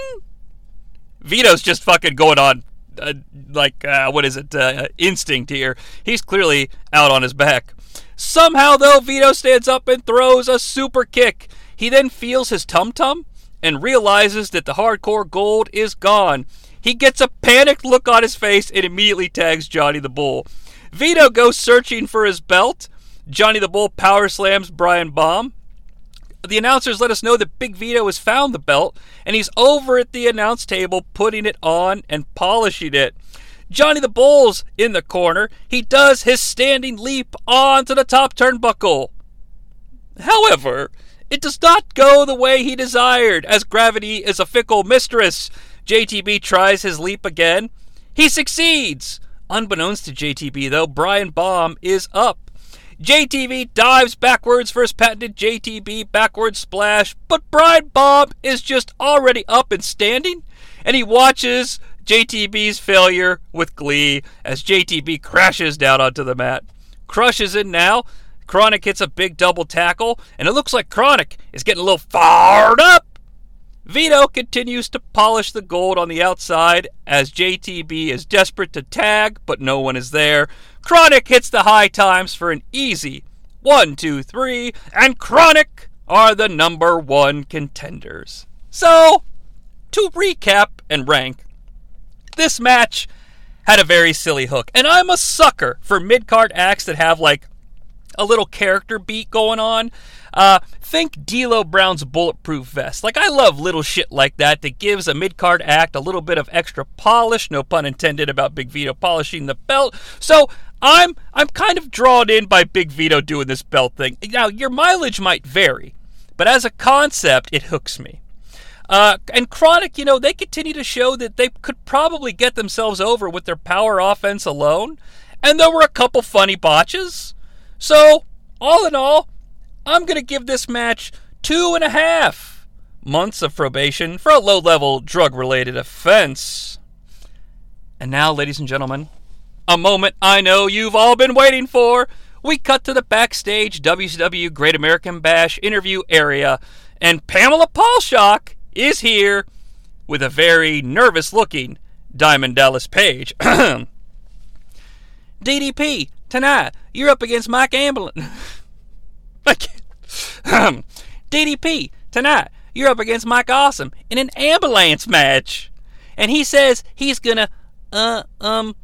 Vito's just fucking going on, uh, like, uh, what is it, uh, instinct here. He's clearly out on his back. Somehow, though, Vito stands up and throws a super kick. He then feels his tum tum and realizes that the hardcore gold is gone. He gets a panicked look on his face and immediately tags Johnny the Bull. Vito goes searching for his belt. Johnny the Bull power slams Brian Bomb. The announcers let us know that Big Vito has found the belt and he's over at the announce table putting it on and polishing it. Johnny the Bull's in the corner. He does his standing leap onto the top turnbuckle. However, it does not go the way he desired, as gravity is a fickle mistress. JTB tries his leap again. He succeeds. Unbeknownst to JTB, though, Brian Bomb is up. JTB dives backwards for his patented JTB backward splash, but Brian Bob is just already up and standing, and he watches JTB's failure with glee as JTB crashes down onto the mat. Crush is in now. Chronic hits a big double tackle, and it looks like Chronic is getting a little fired up. Vito continues to polish the gold on the outside as JTB is desperate to tag, but no one is there. Chronic hits the high times for an easy one, two, three, and Chronic are the number one contenders. So, to recap and rank, this match had a very silly hook, and I'm a sucker for mid card acts that have like a little character beat going on. Uh, think D'Lo Brown's bulletproof vest. Like I love little shit like that that gives a mid card act a little bit of extra polish. No pun intended about Big Vito polishing the belt. So I'm I'm kind of drawn in by Big Vito doing this belt thing. Now your mileage might vary, but as a concept, it hooks me. Uh, and Chronic, you know, they continue to show that they could probably get themselves over with their power offense alone. And there were a couple funny botches. So, all in all, I'm going to give this match two and a half months of probation for a low level drug related offense. And now, ladies and gentlemen, a moment I know you've all been waiting for. We cut to the backstage WCW Great American Bash interview area, and Pamela Paulshock is here with a very nervous looking Diamond Dallas Page. DDP, tonight, you're up against Mike Ambulance. DDP, tonight, you're up against Mike Awesome in an ambulance match. And he says he's gonna, uh, um,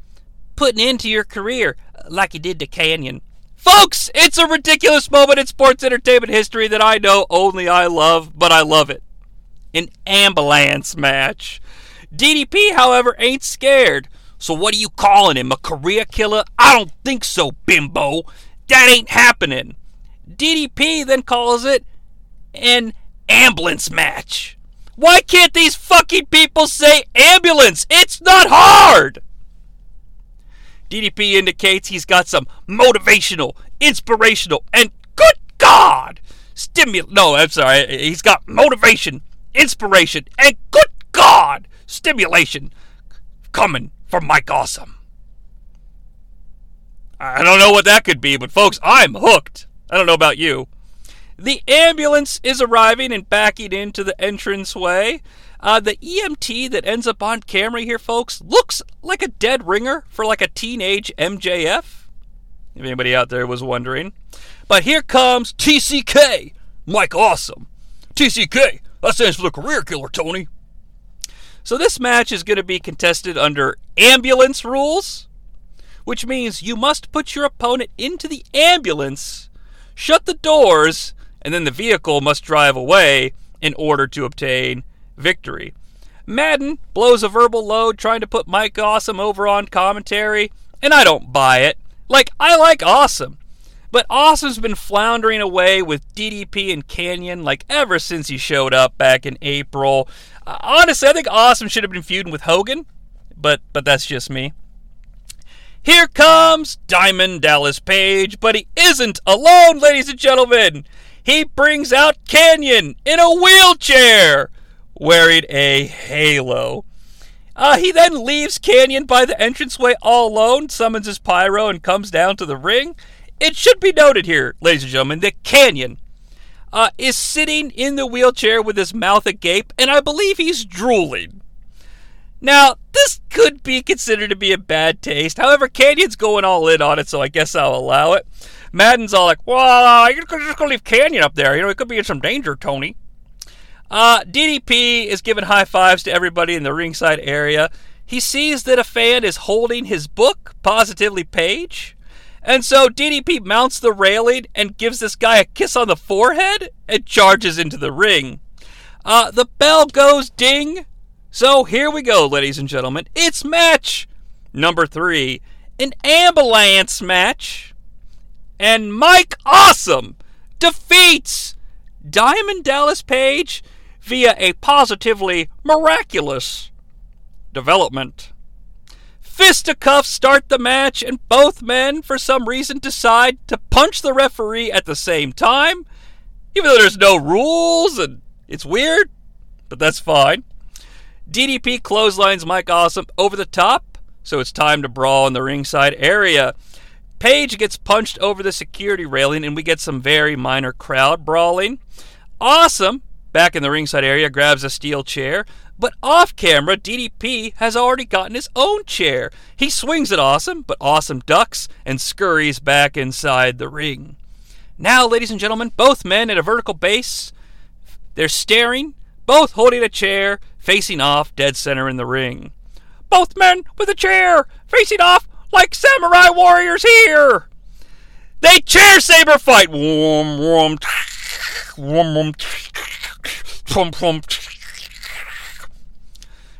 put an end to your career. Uh, like he did to Kanyon. Folks, it's a ridiculous moment in sports entertainment history that I know only I love, but I love it. An ambulance match. DDP, however, ain't scared. So what are you calling him? A career killer? I don't think so, bimbo. That ain't happening. DDP then calls it an ambulance match. Why can't these fucking people say ambulance? It's not hard! DDP indicates he's got some motivational, inspirational, and good God! Stimul. No, I'm sorry. He's got motivation, inspiration, and good God! Stimulation coming from Mike Awesome. I don't know what that could be, but folks, I'm hooked. I don't know about you. The ambulance is arriving and backing into the entranceway. Uh, the EMT that ends up on camera here, folks, looks like a dead ringer for like a teenage MJF. If anybody out there was wondering. But here comes TCK, Mike Awesome. TCK, that stands for the career killer, Tony. So this match is going to be contested under ambulance rules, which means you must put your opponent into the ambulance, shut the doors, and then the vehicle must drive away in order to obtain victory. Madden blows a verbal load trying to put Mike Awesome over on commentary, and I don't buy it. Like, I like Awesome. But Awesome's been floundering away with DDP and Kanyon like ever since he showed up back in April. Uh, honestly, I think Awesome should have been feuding with Hogan, but but that's just me. Here comes Diamond Dallas Page, but he isn't alone, ladies and gentlemen. He brings out Kanyon in a wheelchair, wearing a halo. Uh, he then leaves Kanyon by the entranceway all alone, summons his pyro, and comes down to the ring. It should be noted here, ladies and gentlemen, that Kanyon uh, is sitting in the wheelchair with his mouth agape, and I believe he's drooling. Now, this could be considered to be a bad taste. However, Kanyon's going all in on it, so I guess I'll allow it. Madden's all like, well, you're just going to leave Kanyon up there. You know, he could be in some danger, Tony. Uh, DDP is giving high fives to everybody in the ringside area. He sees that a fan is holding his book, Positively Page. And so DDP mounts the railing and gives this guy a kiss on the forehead and charges into the ring. Uh, the bell goes ding. So here we go, ladies and gentlemen. It's match number three an ambulance match. And Mike Awesome defeats Diamond Dallas Page via a positively miraculous development. Fisticuffs start the match, and both men, for some reason, decide to punch the referee at the same time, even though there's no rules and it's weird, but that's fine. DDP clotheslines Mike Awesome over the top, so it's time to brawl in the ringside area. Page gets punched over the security railing, and we get some very minor crowd brawling. Awesome, back in the ringside area, grabs a steel chair, but off camera, DDP has already gotten his own chair. He swings at Awesome, but Awesome ducks and scurries back inside the ring. Now, ladies and gentlemen, both men at a vertical base. They're staring, both holding a chair, facing off dead center in the ring. Both men with a chair, facing off like samurai warriors here. They chair saber fight.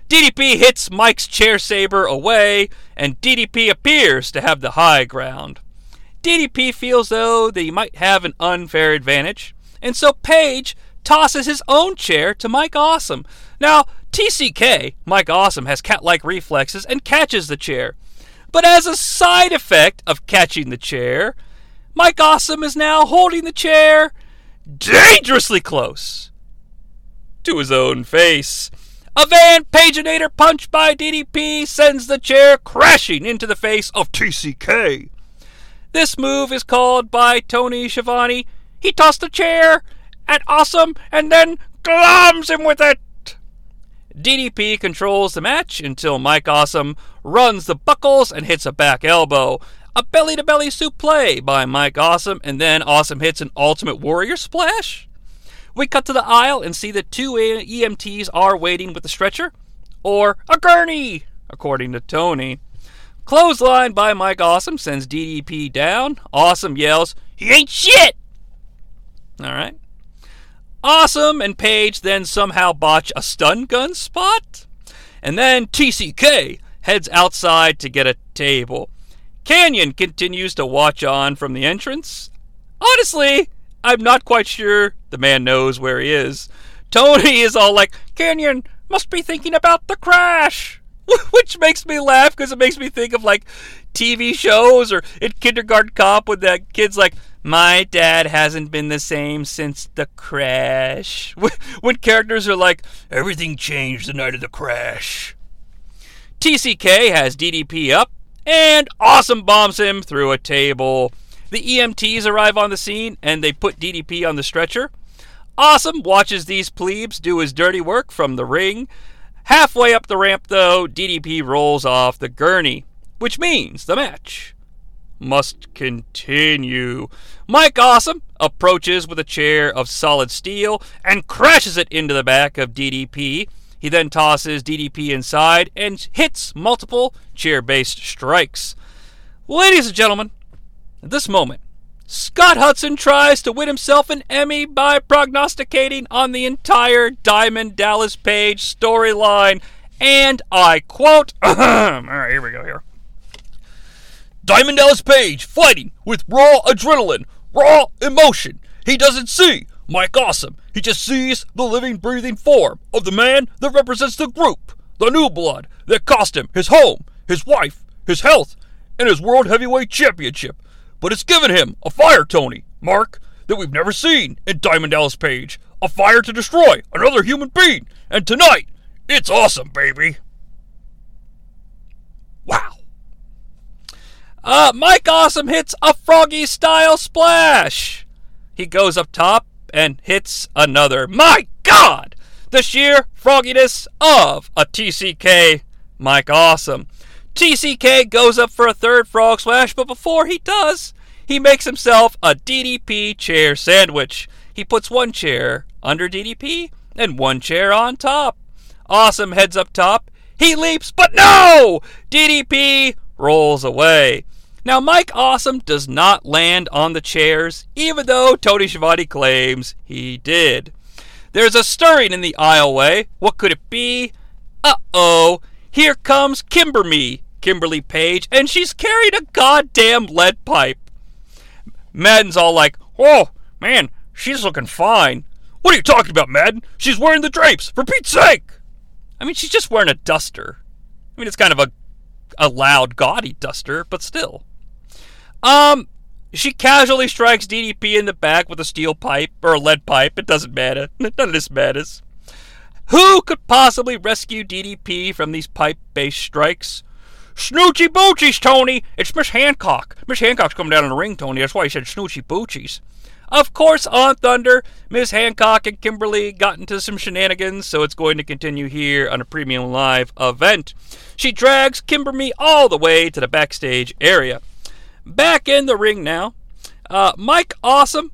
DDP hits Mike's chair saber away, and DDP appears to have the high ground. DDP feels though that he might have an unfair advantage, and so Page tosses his own chair to Mike Awesome. Now, TCK, Mike Awesome, has cat like reflexes and catches the chair. But as a side effect of catching the chair, Mike Awesome is now holding the chair dangerously close to his own face. A Van Paginator punch by DDP sends the chair crashing into the face of TCK. This move is called by Tony Schiavone. He tossed the chair at Awesome and then glums him with it. DDP controls the match until Mike Awesome runs the buckles and hits a back elbow. A belly to belly suplex by Mike Awesome, and then Awesome hits an Ultimate Warrior splash. We cut to the aisle and see that two EMTs are waiting with the stretcher, or a gurney, according to Tony. Clothesline by Mike Awesome sends DDP down. Awesome yells, He ain't shit! Alright. Awesome and Page then somehow botch a stun gun spot. And then TCK heads outside to get a table. Kanyon continues to watch on from the entrance. Honestly, I'm not quite sure the man knows where he is. Tony is all like, Kanyon must be thinking about the crash. Which makes me laugh because it makes me think of like TV shows or in Kindergarten Cop when that kid's like, my dad hasn't been the same since the crash. When characters are like, everything changed the night of the crash. TCK has DDP up and Awesome bombs him through a table. The EMTs arrive on the scene and they put DDP on the stretcher. Awesome watches these plebes do his dirty work from the ring. Halfway up the ramp, though, DDP rolls off the gurney, which means the match must continue. Mike Awesome approaches with a chair of solid steel and crashes it into the back of DDP. He then tosses DDP inside and hits multiple chair based strikes. Ladies and gentlemen, at this moment, Scott Hudson tries to win himself an Emmy by prognosticating on the entire Diamond Dallas Page storyline. And I quote, all right, here we go here. Diamond Dallas Page fighting with raw adrenaline, raw emotion. He doesn't see Mike Awesome. He just sees the living, breathing form of the man that represents the group, the new blood that cost him his home, his wife, his health, and his World Heavyweight Championship. But it's given him a fire, Tony, Mark, that we've never seen in Diamond Dallas Page. A fire to destroy another human being. And tonight, it's awesome, baby. Wow. Uh, Mike Awesome hits a froggy style splash. He goes up top and hits another. My God! The sheer frogginess of a TCK Mike Awesome. TCK goes up for a third frog splash, but before he does, he makes himself a DDP chair sandwich. He puts one chair under DDP and one chair on top. Awesome heads up top. He leaps, but no! DDP rolls away. Now, Mike Awesome does not land on the chairs, even though Tony Schiavone claims he did. There's a stirring in the aisleway. What could it be? Uh oh. Here comes Kimberly, Kimberly Page, and she's carried a goddamn lead pipe. Madden's all like, Oh, man, she's looking fine. What are you talking about, Madden? She's wearing the drapes, for Pete's sake! I mean, she's just wearing a duster. I mean, it's kind of a, a loud, gaudy duster, but still. Um, she casually strikes DDP in the back with a steel pipe or a lead pipe. It doesn't matter. None of this matters. Who could possibly rescue DDP from these pipe based strikes? Snoochie Boochies, Tony! It's Miss Hancock. Miss Hancock's coming down in the ring, Tony. That's why he said Snoochie Boochies. Of course, on Thunder, Miss Hancock and Kimberly got into some shenanigans, so it's going to continue here on a Premium Live event. She drags Kimberly all the way to the backstage area. Back in the ring now. Uh, Mike Awesome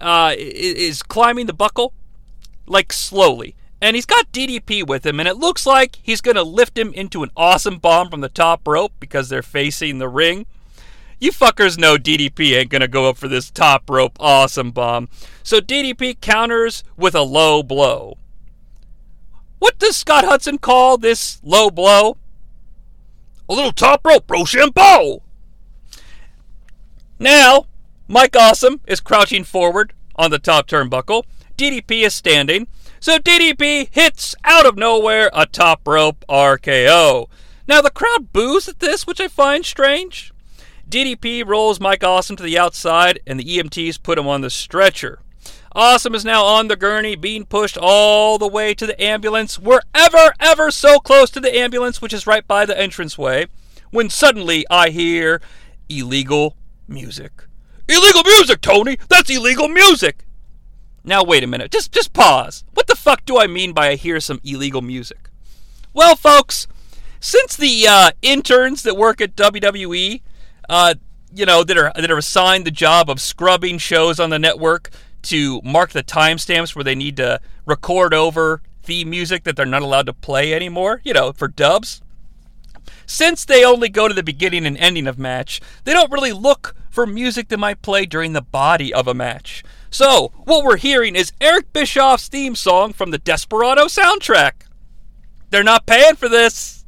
uh, is climbing the buckle, like slowly. And he's got DDP with him, and it looks like he's going to lift him into an awesome bomb from the top rope because they're facing the ring. You fuckers know DDP ain't going to go up for this top rope awesome bomb. So DDP counters with a low blow. What does Scott Hudson call this low blow? A little top rope Roshambo! Now, Mike Awesome is crouching forward on the top turnbuckle. DDP is standing. So DDP hits out of nowhere a top rope RKO. Now the crowd boos at this, which I find strange. DDP rolls Mike Awesome to the outside, and the EMTs put him on the stretcher. Awesome is now on the gurney, being pushed all the way to the ambulance. We're ever, ever so close to the ambulance, which is right by the entranceway, when suddenly I hear illegal music. Illegal music, Tony! That's illegal music! Now wait a minute. Just just pause. What the fuck do I mean by I hear some illegal music? Well, folks, since the uh, interns that work at WWE, uh, you know, that are that are assigned the job of scrubbing shows on the network to mark the timestamps where they need to record over theme music that they're not allowed to play anymore, you know, for dubs. Since they only go to the beginning and ending of match, they don't really look for music that might play during the body of a match. So, what we're hearing is Eric Bischoff's theme song from the Desperado soundtrack. They're not paying for this.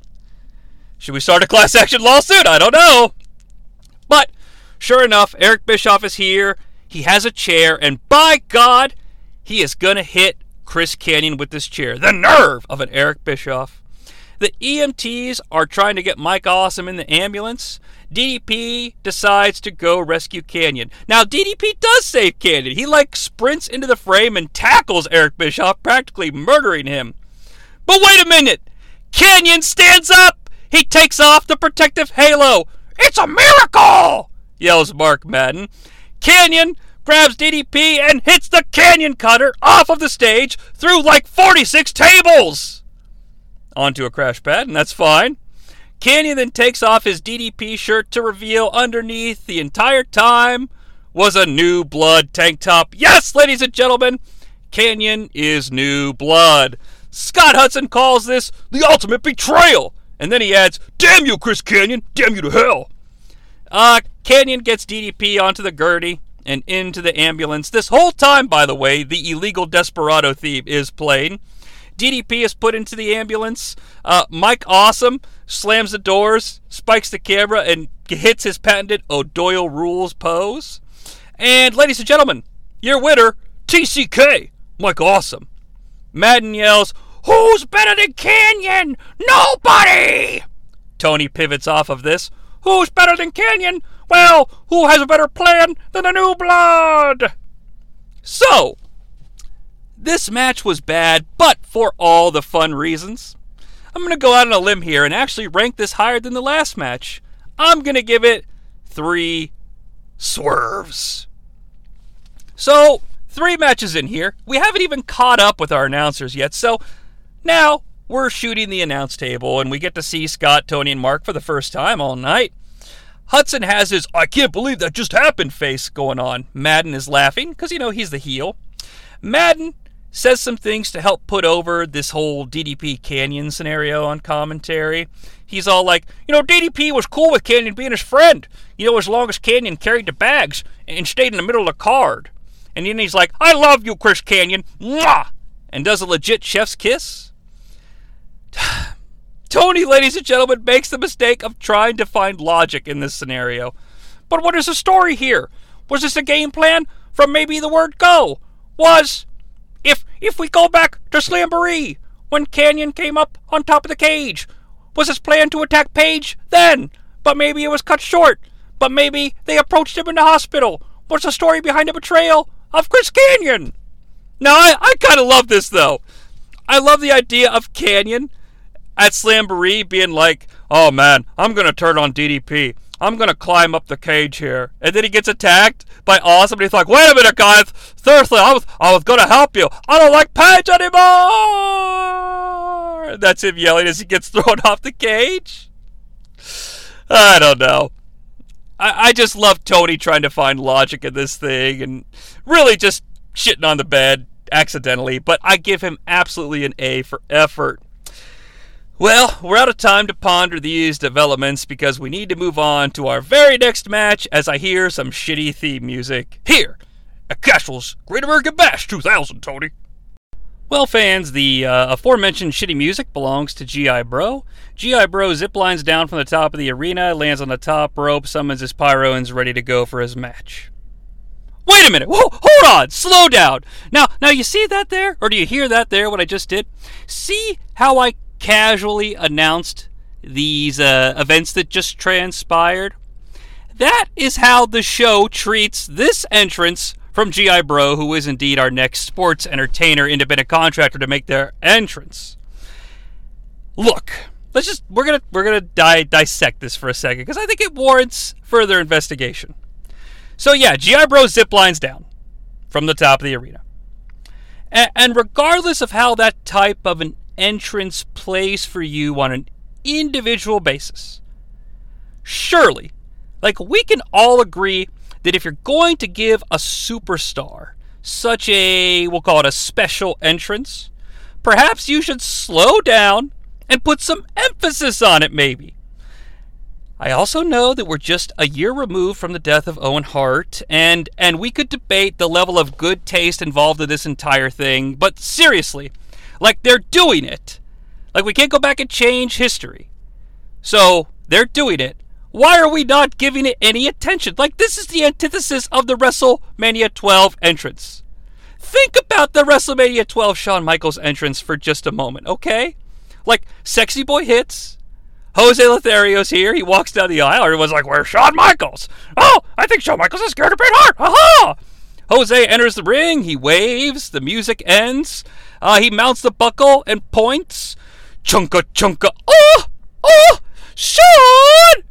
Should we start a class action lawsuit? I don't know. But, sure enough, Eric Bischoff is here. He has a chair, and by God, he is going to hit Chris Kanyon with this chair. The nerve of an Eric Bischoff. The EMTs are trying to get Mike Awesome in the ambulance. DDP decides to go rescue Kanyon. Now, DDP does save Kanyon. He, like, sprints into the frame and tackles Eric Bischoff, practically murdering him. But wait a minute! Kanyon stands up! He takes off the protective halo! It's a miracle! yells Mark Madden. Kanyon grabs DDP and hits the Kanyon Cutter off of the stage through like 46 tables! Onto a crash pad, and that's fine. Kanyon then takes off his DDP shirt to reveal underneath the entire time was a new blood tank top. Yes, ladies and gentlemen, Kanyon is new blood. Scott Hudson calls this the ultimate betrayal. And then he adds, Damn you, Chris Kanyon! Damn you to hell! Uh, Kanyon gets DDP onto the Gertie and into the ambulance. This whole time, by the way, the illegal Desperado theme is playing. DDP is put into the ambulance. Uh, Mike Awesome slams the doors, spikes the camera, and hits his patented O'Doyle rules pose. And, ladies and gentlemen, your winner, TCK, Mike Awesome. Madden yells, Who's better than Kanyon? Nobody! Tony pivots off of this. Who's better than Kanyon? Well, who has a better plan than the new blood? So, this match was bad, but for all the fun reasons. I'm going to go out on a limb here and actually rank this higher than the last match. I'm going to give it three swerves. So, three matches in here. We haven't even caught up with our announcers yet, so now we're shooting the announce table and we get to see Scott, Tony, and Mark for the first time all night. Hudson has his I can't believe that just happened face going on. Madden is laughing because, you know, he's the heel. Madden says some things to help put over this whole DDP Kanyon scenario on commentary. He's all like, you know, DDP was cool with Kanyon being his friend, you know, as long as Kanyon carried the bags and stayed in the middle of the card. And then he's like, I love you, Chris Kanyon, Mwah! and does a legit chef's kiss. Tony, ladies and gentlemen, makes the mistake of trying to find logic in this scenario. But what is the story here? Was this a game plan from maybe the word go? Was if if we go back to Slamboree, when Kanyon came up on top of the cage, was his plan to attack Page then? But maybe it was cut short. But maybe they approached him in the hospital. What's the story behind the betrayal of Chris Kanyon? Now I, I kinda love this though. I love the idea of Kanyon at Slamboree being like, oh man, I'm gonna turn on DDP. I'm gonna climb up the cage here. And then he gets attacked by Awesome, and he's like, wait a minute, guys. Seriously, I was, I was gonna help you. I don't like Page anymore. That's him yelling as he gets thrown off the cage. I don't know. I, I just love Tony trying to find logic in this thing and really just shitting on the bed accidentally, but I give him absolutely an A for effort. Well, we're out of time to ponder these developments because we need to move on to our very next match as I hear some shitty theme music. Here, at Castrol's Great American Bash 2000, Tony. Well, fans, the uh, aforementioned shitty music belongs to G.I. Bro. G.I. Bro ziplines down from the top of the arena, lands on the top rope, summons his pyro, and is ready to go for his match. Wait a minute! Whoa, hold on! Slow down! Now, now you see that there? Or do you hear that there, what I just did? See how I casually announced these uh, events that just transpired. That is how the show treats this entrance from GI Bro, who is indeed our next sports entertainer independent contractor to make their entrance. Look, let's just we're gonna we're gonna di- dissect this for a second because I think it warrants further investigation. So yeah, GI Bro zip lines down from the top of the arena, and regardless of how that type of an entrance plays for you on an individual basis. Surely, like we can all agree that if you're going to give a superstar such a, we'll call it a special entrance, perhaps you should slow down and put some emphasis on it, maybe. I also know that we're just a year removed from the death of Owen Hart, and and we could debate the level of good taste involved in this entire thing, but seriously, like they're doing it. Like we can't go back and change history. So, they're doing it. Why are we not giving it any attention? Like this is the antithesis of the WrestleMania 12 entrance. Think about the WrestleMania 12 Shawn Michaels entrance for just a moment, okay? Like sexy boy hits, Jose Lothario's here. He walks down the aisle. Everyone's like, Where's Shawn Michaels? Oh, I think Shawn Michaels is scared of Bret Hart. Aha! Jose enters the ring. He waves. The music ends. Uh, he mounts the buckle and points. Chunka, chunka. Oh! Oh! Shawn!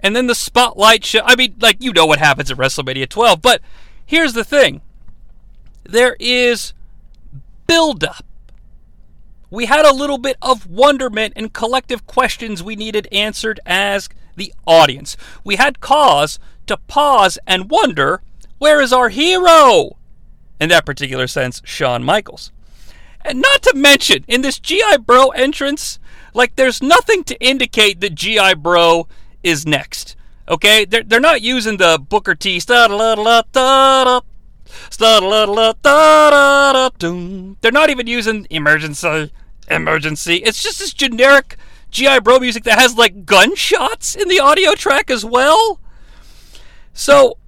And then the spotlight show. I mean, like, you know what happens at WrestleMania 12. But here's the thing there is build up we had a little bit of wonderment and collective questions we needed answered as the audience. We had cause to pause and wonder where is our hero? In that particular sense, Shawn Michaels. And not to mention, in this G.I. Bro entrance, like there's nothing to indicate that G.I. Bro is next. Okay? They're, they're not using the Booker T. They're not even using emergency emergency. It's just this generic GI Bro music that has like gunshots in the audio track as well. So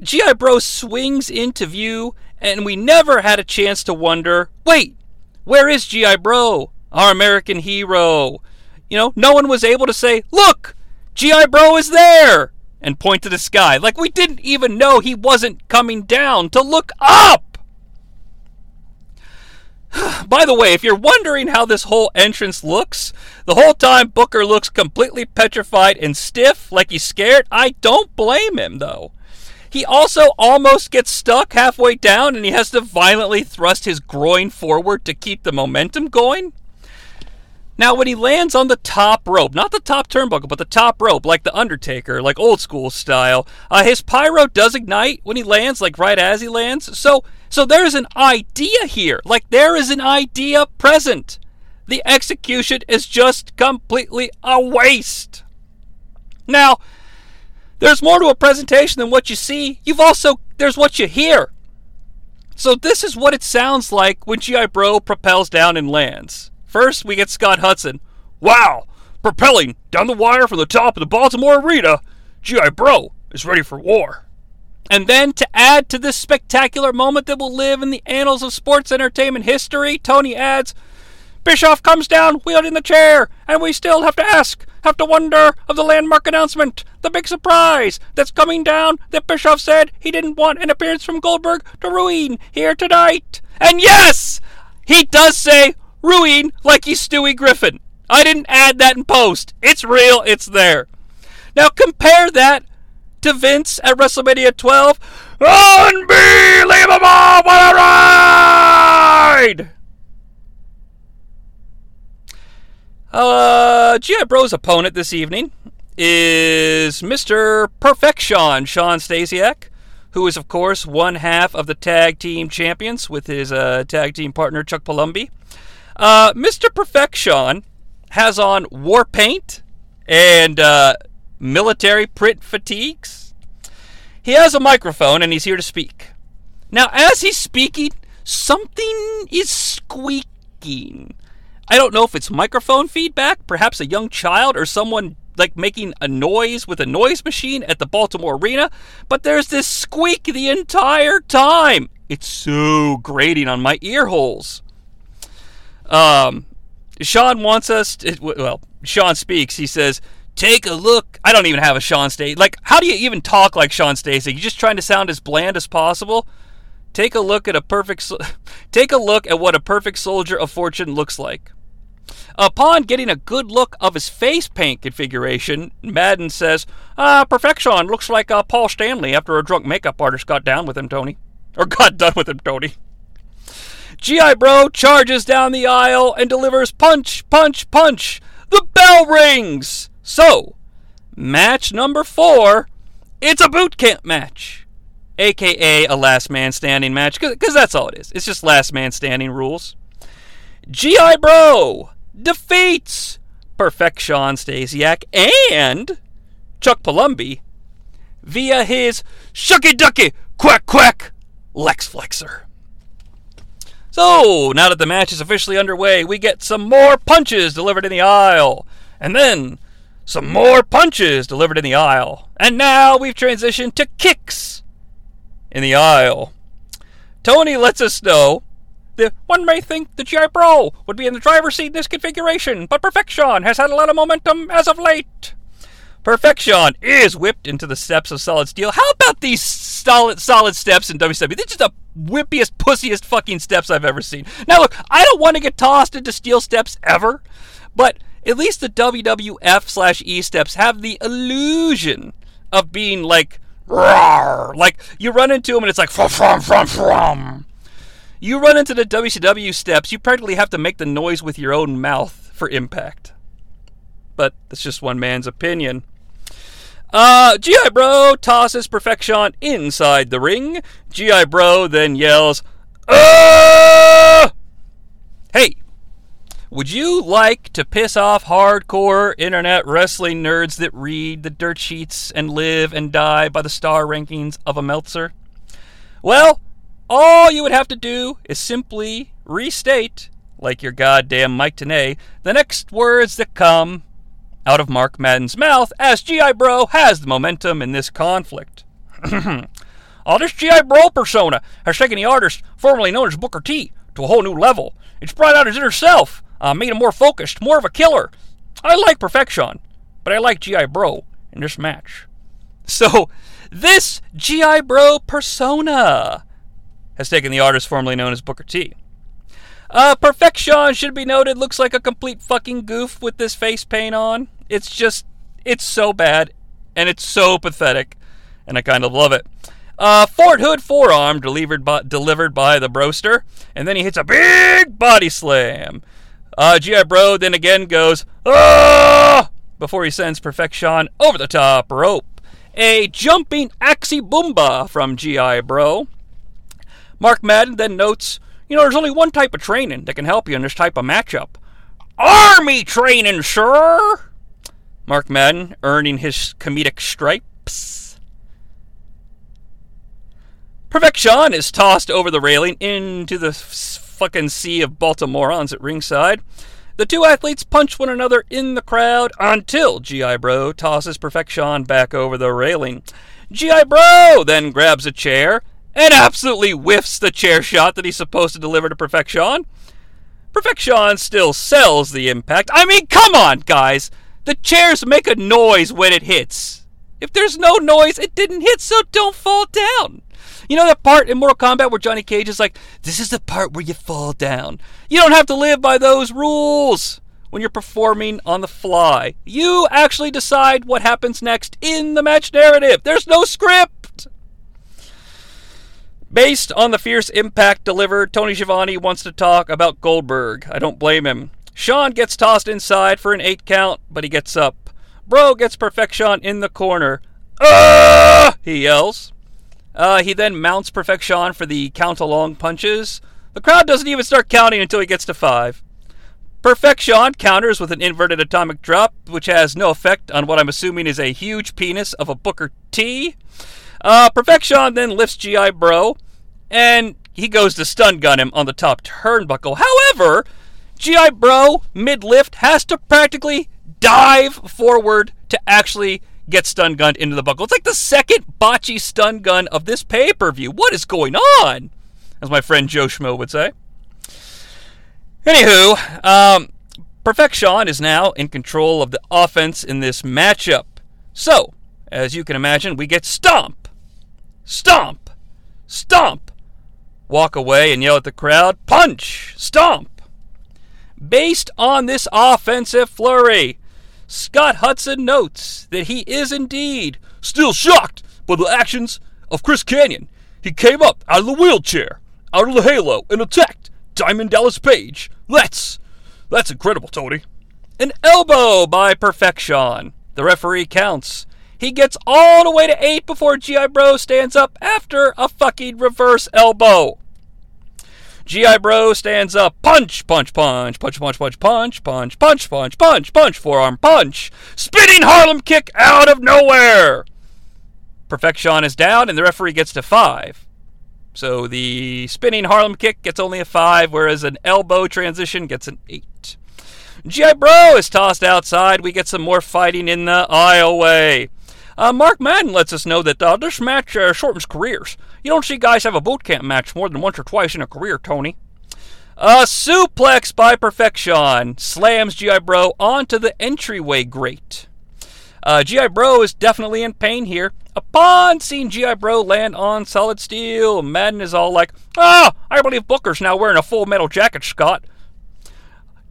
GI Bro swings into view, and we never had a chance to wonder wait, where is GI Bro, our American hero? You know, no one was able to say, look, GI Bro is there, and point to the sky. Like we didn't even know he wasn't coming down to look up. By the way, if you're wondering how this whole entrance looks, the whole time Booker looks completely petrified and stiff, like he's scared. I don't blame him, though. He also almost gets stuck halfway down and he has to violently thrust his groin forward to keep the momentum going. Now, when he lands on the top rope, not the top turnbuckle, but the top rope, like The Undertaker, like old school style, uh, his pyro does ignite when he lands, like right as he lands. So so there's an idea here. Like there is an idea present. The execution is just completely a waste. Now, there's more to a presentation than what you see. You've also there's what you hear. So this is what it sounds like when GI Bro propels down and lands. First, we get Scott Hudson. Wow, propelling down the wire from the top of the Baltimore Arena. GI Bro is ready for war. And then to add to this spectacular moment that will live in the annals of sports entertainment history, Tony adds, Bischoff comes down wielding the chair, and we still have to ask, have to wonder of the landmark announcement, the big surprise that's coming down that Bischoff said he didn't want an appearance from Goldberg to ruin here tonight. And yes, he does say ruin like he's Stewie Griffin. I didn't add that in post. It's real, it's there. Now compare that to Vince at WrestleMania 12. Unbelievable! What a ride! Uh, G.I. Bro's opponent this evening is Mr. Perfection, Shawn Stasiak, who is, of course, one half of the tag team champions with his uh, tag team partner, Chuck Palumbo. Uh, Mr. Perfection has on war paint and uh, military print fatigues. He has a microphone and he's here to speak. Now, as he's speaking, something is squeaking. I don't know if it's microphone feedback, perhaps a young child or someone like making a noise with a noise machine at the Baltimore Arena, but there's this squeak the entire time. It's so grating on my ear holes. Um, Shawn wants us to, well, Sean speaks. He says, Take a look. I don't even have a Shawn Stasiak. Like, how do you even talk like Shawn Stasiak? You're just trying to sound as bland as possible. Take a look at a perfect. Take a look at what a perfect soldier of fortune looks like. Upon getting a good look of his face paint configuration, Madden says, "Ah, perfection looks like uh, Paul Stanley after a drunk makeup artist got down with him, Tony, or got done with him, Tony." GI Bro charges down the aisle and delivers punch, punch, punch. The bell rings. So, match number four, it's a boot camp match, aka a last man standing match, because that's all it is. It's just last man standing rules. G.I. Bro defeats Perfection Stasiak and Chuck Palumbo via his shucky ducky quack quack Lex Flexor. So, now that the match is officially underway, we get some more punches delivered in the aisle. And then some more punches delivered in the aisle. And now we've transitioned to kicks in the aisle. Tony lets us know that one may think the GI Bro would be in the driver's seat in this configuration, but Perfection has had a lot of momentum as of late. Perfection is whipped into the steps of Solid Steel. How about these solid solid steps in WCW? They're the whippiest, pussiest fucking steps I've ever seen. Now look, I don't want to get tossed into steel steps ever, but at least the WWF slash E steps have the illusion of being like Rawr! like you run into them and it's like from from from from. You run into the WCW steps, you practically have to make the noise with your own mouth for impact. But that's just one man's opinion. Uh, G.I. Bro tosses Perfection inside the ring. G.I. Bro then yells, uh! Hey, would you like to piss off hardcore internet wrestling nerds that read the dirt sheets and live and die by the star rankings of a Meltzer? Well, all you would have to do is simply restate, like your goddamn Mike Tenay, the next words that come out of Mark Madden's mouth as G.I. Bro has the momentum in this conflict. This G.I. Bro persona has taken the artist formerly known as Booker T to a whole new level. It's brought out his inner self, uh, made him more focused, more of a killer. I like Perfection, but I like G.I. Bro in this match. So, this G.I. Bro persona has taken the artist formerly known as Booker T. Uh, Perfection should be noted looks like a complete fucking goof with this face paint on. It's just, it's so bad, and it's so pathetic, and I kind of love it. Uh, Fort Hood forearm delivered by, delivered by the Broster, and then he hits a big body slam. Uh, G.I. Bro then again goes, ah! before he sends Perfection over the top rope. A jumping axi Boomba from G.I. Bro. Mark Madden then notes, you know, there's only one type of training that can help you in this type of matchup. Army training, sir! Mark Madden earning his comedic stripes. Perfection is tossed over the railing into the fucking sea of Baltimoreans at ringside. The two athletes punch one another in the crowd until G.I. Bro tosses Perfection back over the railing. G.I. Bro then grabs a chair and absolutely whiffs the chair shot that he's supposed to deliver to Perfection. Perfection still sells the impact. I mean, come on, guys! The chairs make a noise when it hits. If there's no noise, it didn't hit, so don't fall down. You know that part in Mortal Kombat where Johnny Cage is like, this is the part where you fall down. You don't have to live by those rules when you're performing on the fly. You actually decide what happens next in the match narrative. There's no script. Based on the fierce impact delivered, Tony Schiavone wants to talk about Goldberg. I don't blame him. Shawn gets tossed inside for an 8 count, but he gets up. Bro gets Perfection in the corner. Ah! He yells. Uh, he then mounts Perfection for the count along punches. The crowd doesn't even start counting until he gets to 5. Perfection counters with an inverted atomic drop, which has no effect on what I'm assuming is a huge penis of a Booker T. Uh, Perfection then lifts G.I. Bro, and he goes to stun gun him on the top turnbuckle. However, G.I. Bro, mid lift, has to practically dive forward to actually get stun gunned into the buckle. It's like the second botchy stun gun of this pay per view. What is going on? As my friend Joe Schmo would say. Anywho, um, Perfection is now in control of the offense in this matchup. So, as you can imagine, we get Stomp Stomp! Stomp! Walk away and yell at the crowd, Punch! Stomp! Based on this offensive flurry, Scott Hudson notes that he is indeed still shocked by the actions of Chris Kanyon. He came up out of the wheelchair, out of the halo, and attacked Diamond Dallas Page. That's that's incredible, Tony. An elbow by perfection. The referee counts. He gets all the way to 8 before G.I. Bro stands up after a fucking reverse elbow. G.I. Bro stands up. Punch, punch, punch, punch, punch, punch, punch, punch, punch, punch, punch, punch, forearm punch. Spinning Harlem kick out of nowhere. Perfection is down, and the referee gets to five. So the spinning Harlem kick gets only a five, whereas an elbow transition gets an eight. G.I. Bro is tossed outside. We get some more fighting in the aisleway. Uh, Mark Madden lets us know that uh, this match uh, shortens careers. You don't see guys have a boot camp match more than once or twice in a career, Tony. A suplex by Perfection slams G.I. Bro onto the entryway grate. Uh, G.I. Bro is definitely in pain here. Upon seeing G.I. Bro land on solid steel, Madden is all like, Ah, I believe Booker's now wearing a full metal jacket, Scott.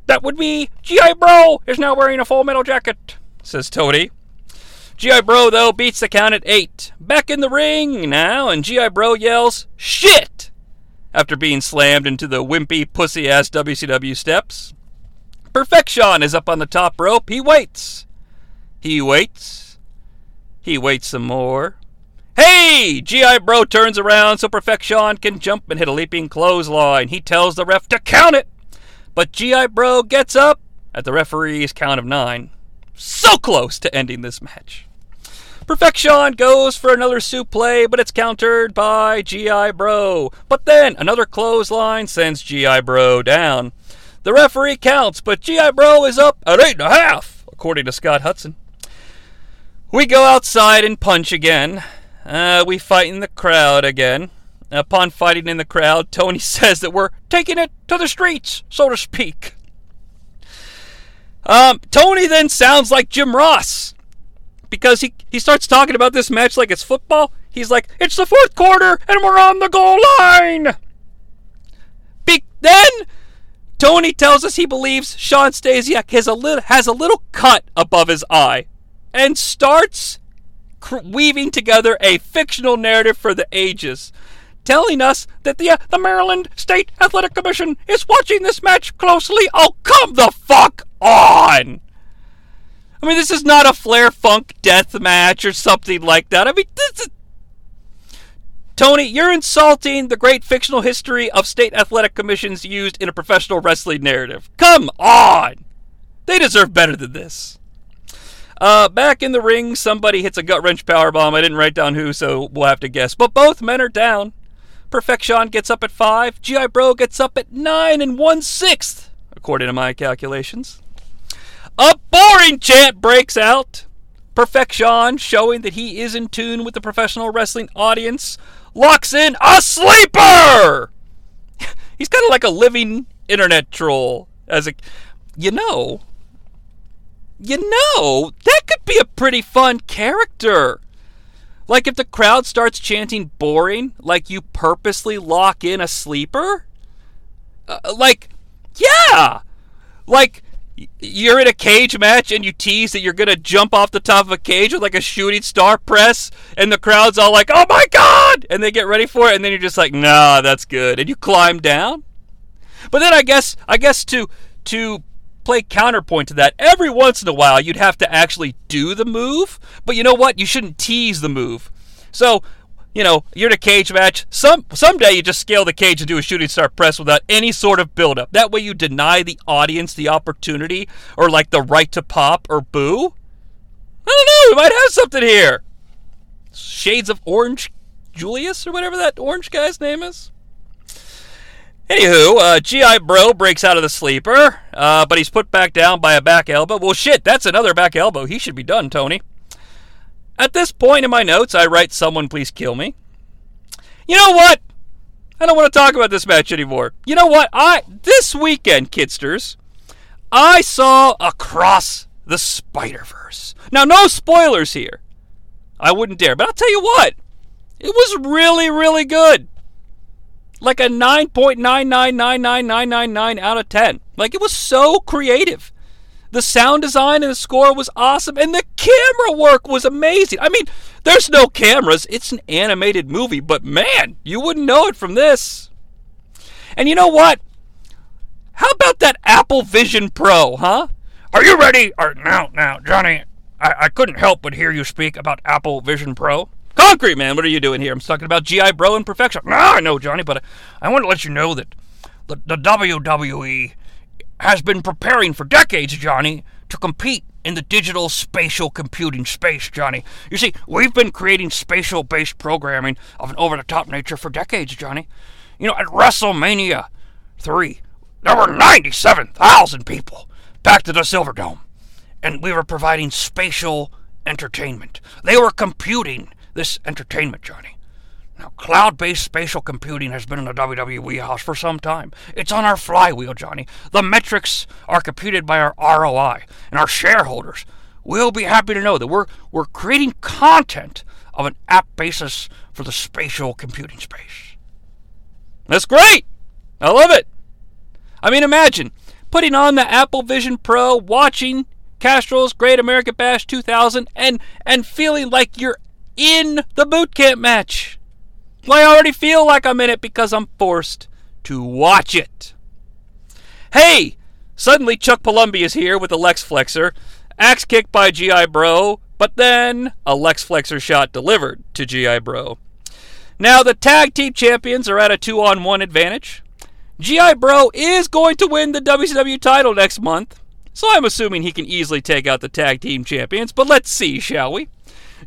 That would be G.I. Bro is now wearing a full metal jacket, says Tony. G.I. Bro, though, beats the count at eight. Back in the ring now, and G.I. Bro yells, Shit! After being slammed into the wimpy, pussy ass WCW steps. Perfection is up on the top rope. He waits. He waits. He waits some more. Hey! G.I. Bro turns around so Perfection can jump and hit a leaping clothesline. He tells the ref to count it. But G.I. Bro gets up at the referee's count of nine. So close to ending this match. Perfection goes for another suplex, but it's countered by G.I. Bro. But then another clothesline sends G.I. Bro down. The referee counts, but G.I. Bro is up at eight and a half, according to Scott Hudson. We go outside and punch again. Uh, we fight in the crowd again. Upon fighting in the crowd, Tony says that we're taking it to the streets, so to speak. Um, Tony then sounds like Jim Ross because he, he starts talking about this match like it's football. He's like, it's the fourth quarter and we're on the goal line. Be- then Tony tells us he believes Shawn Stasiak has a little has a little cut above his eye, and starts cr- weaving together a fictional narrative for the ages, telling us that the uh, the Maryland State Athletic Commission is watching this match closely. Oh, come the fuck on! I mean, this is not a Flair Funk death match or something like that. I mean, this is. Tony, you're insulting the great fictional history of state athletic commissions used in a professional wrestling narrative. Come on! They deserve better than this. Uh, back in the ring, somebody hits a gut wrench power bomb. I didn't write down who, so we'll have to guess. But both men are down. Perfection gets up at five. Gi Bro gets up at nine and one sixth, according to my calculations. A boring chant breaks out. Perfection, showing that he is in tune with the professional wrestling audience, locks in a sleeper. He's kind of like a living internet troll. As a, you know, you know, that could be a pretty fun character. Like if the crowd starts chanting boring, like you purposely lock in a sleeper? Uh, like, yeah. Like you're in a cage match and you tease that you're to jump off the top of a cage with like a shooting star press and the crowd's all like, "Oh my god!" and they get ready for it and then you're just like, "Nah, that's good." And you climb down. But then I guess I guess to to play counterpoint to that, every once in a while you'd have to actually do the move, but you know what? You shouldn't tease the move. So you know, you're in a cage match. Some someday you just scale the cage and do a shooting star press without any sort of buildup. That way you deny the audience the opportunity or like the right to pop or boo. I don't know. We might have something here. Shades of Orange Julius or whatever that orange guy's name is. Anywho, uh, GI Bro breaks out of the sleeper, uh, but he's put back down by a back elbow. Well, shit, that's another back elbow. He should be done, Tony. At this point in my notes, I write, Someone please kill me. You know what? I don't want to talk about this match anymore. You know what? I this weekend, kidsters, I saw Across the Spider Verse. Now, no spoilers here. I wouldn't dare, but I'll tell you what. It was really, really good. Like a 9.9999999 out of 10. Like it was so creative. The sound design and the score was awesome, and the camera work was amazing. I mean, there's no cameras, it's an animated movie, but man, you wouldn't know it from this. And you know what? How about that Apple Vision Pro, huh? Are you ready? Or, now, now, Jonnie, I, I couldn't help but hear you speak about Apple Vision Pro. Concrete Man, what are you doing here? I'm talking about GI Bro and Perfection. No, I know, Jonnie, but I, I want to let you know that the, the WWE has been preparing for decades, Jonnie, to compete in the digital spatial computing space, Jonnie. You see, we've been creating spatial based programming of an over the top nature for decades, Jonnie. You know, at WrestleMania 3, there were 97,000 people packed to the Silverdome, and we were providing spatial entertainment. They were computing this entertainment, Jonnie. Now, cloud based spatial computing has been in the WWE house for some time. It's on our flywheel, Jonnie. The metrics are computed by our ROI, and our shareholders We'll be happy to know that we're, we're creating content of an app basis for the spatial computing space. That's great! I love it! I mean, imagine putting on the Apple Vision Pro, watching Castrol's Great American Bash 2000, and, and feeling like you're in the boot camp match. I already feel like I'm in it because I'm forced to watch it. Hey! Suddenly Chuck Palumbo is here with a Lex Flexor, axe kick by G.I. Bro, but then a Lex Flexor shot delivered to G.I. Bro. Now the tag team champions are at a two on one advantage. G.I. Bro is going to win the WCW title next month, so I'm assuming he can easily take out the tag team champions, but let's see, shall we?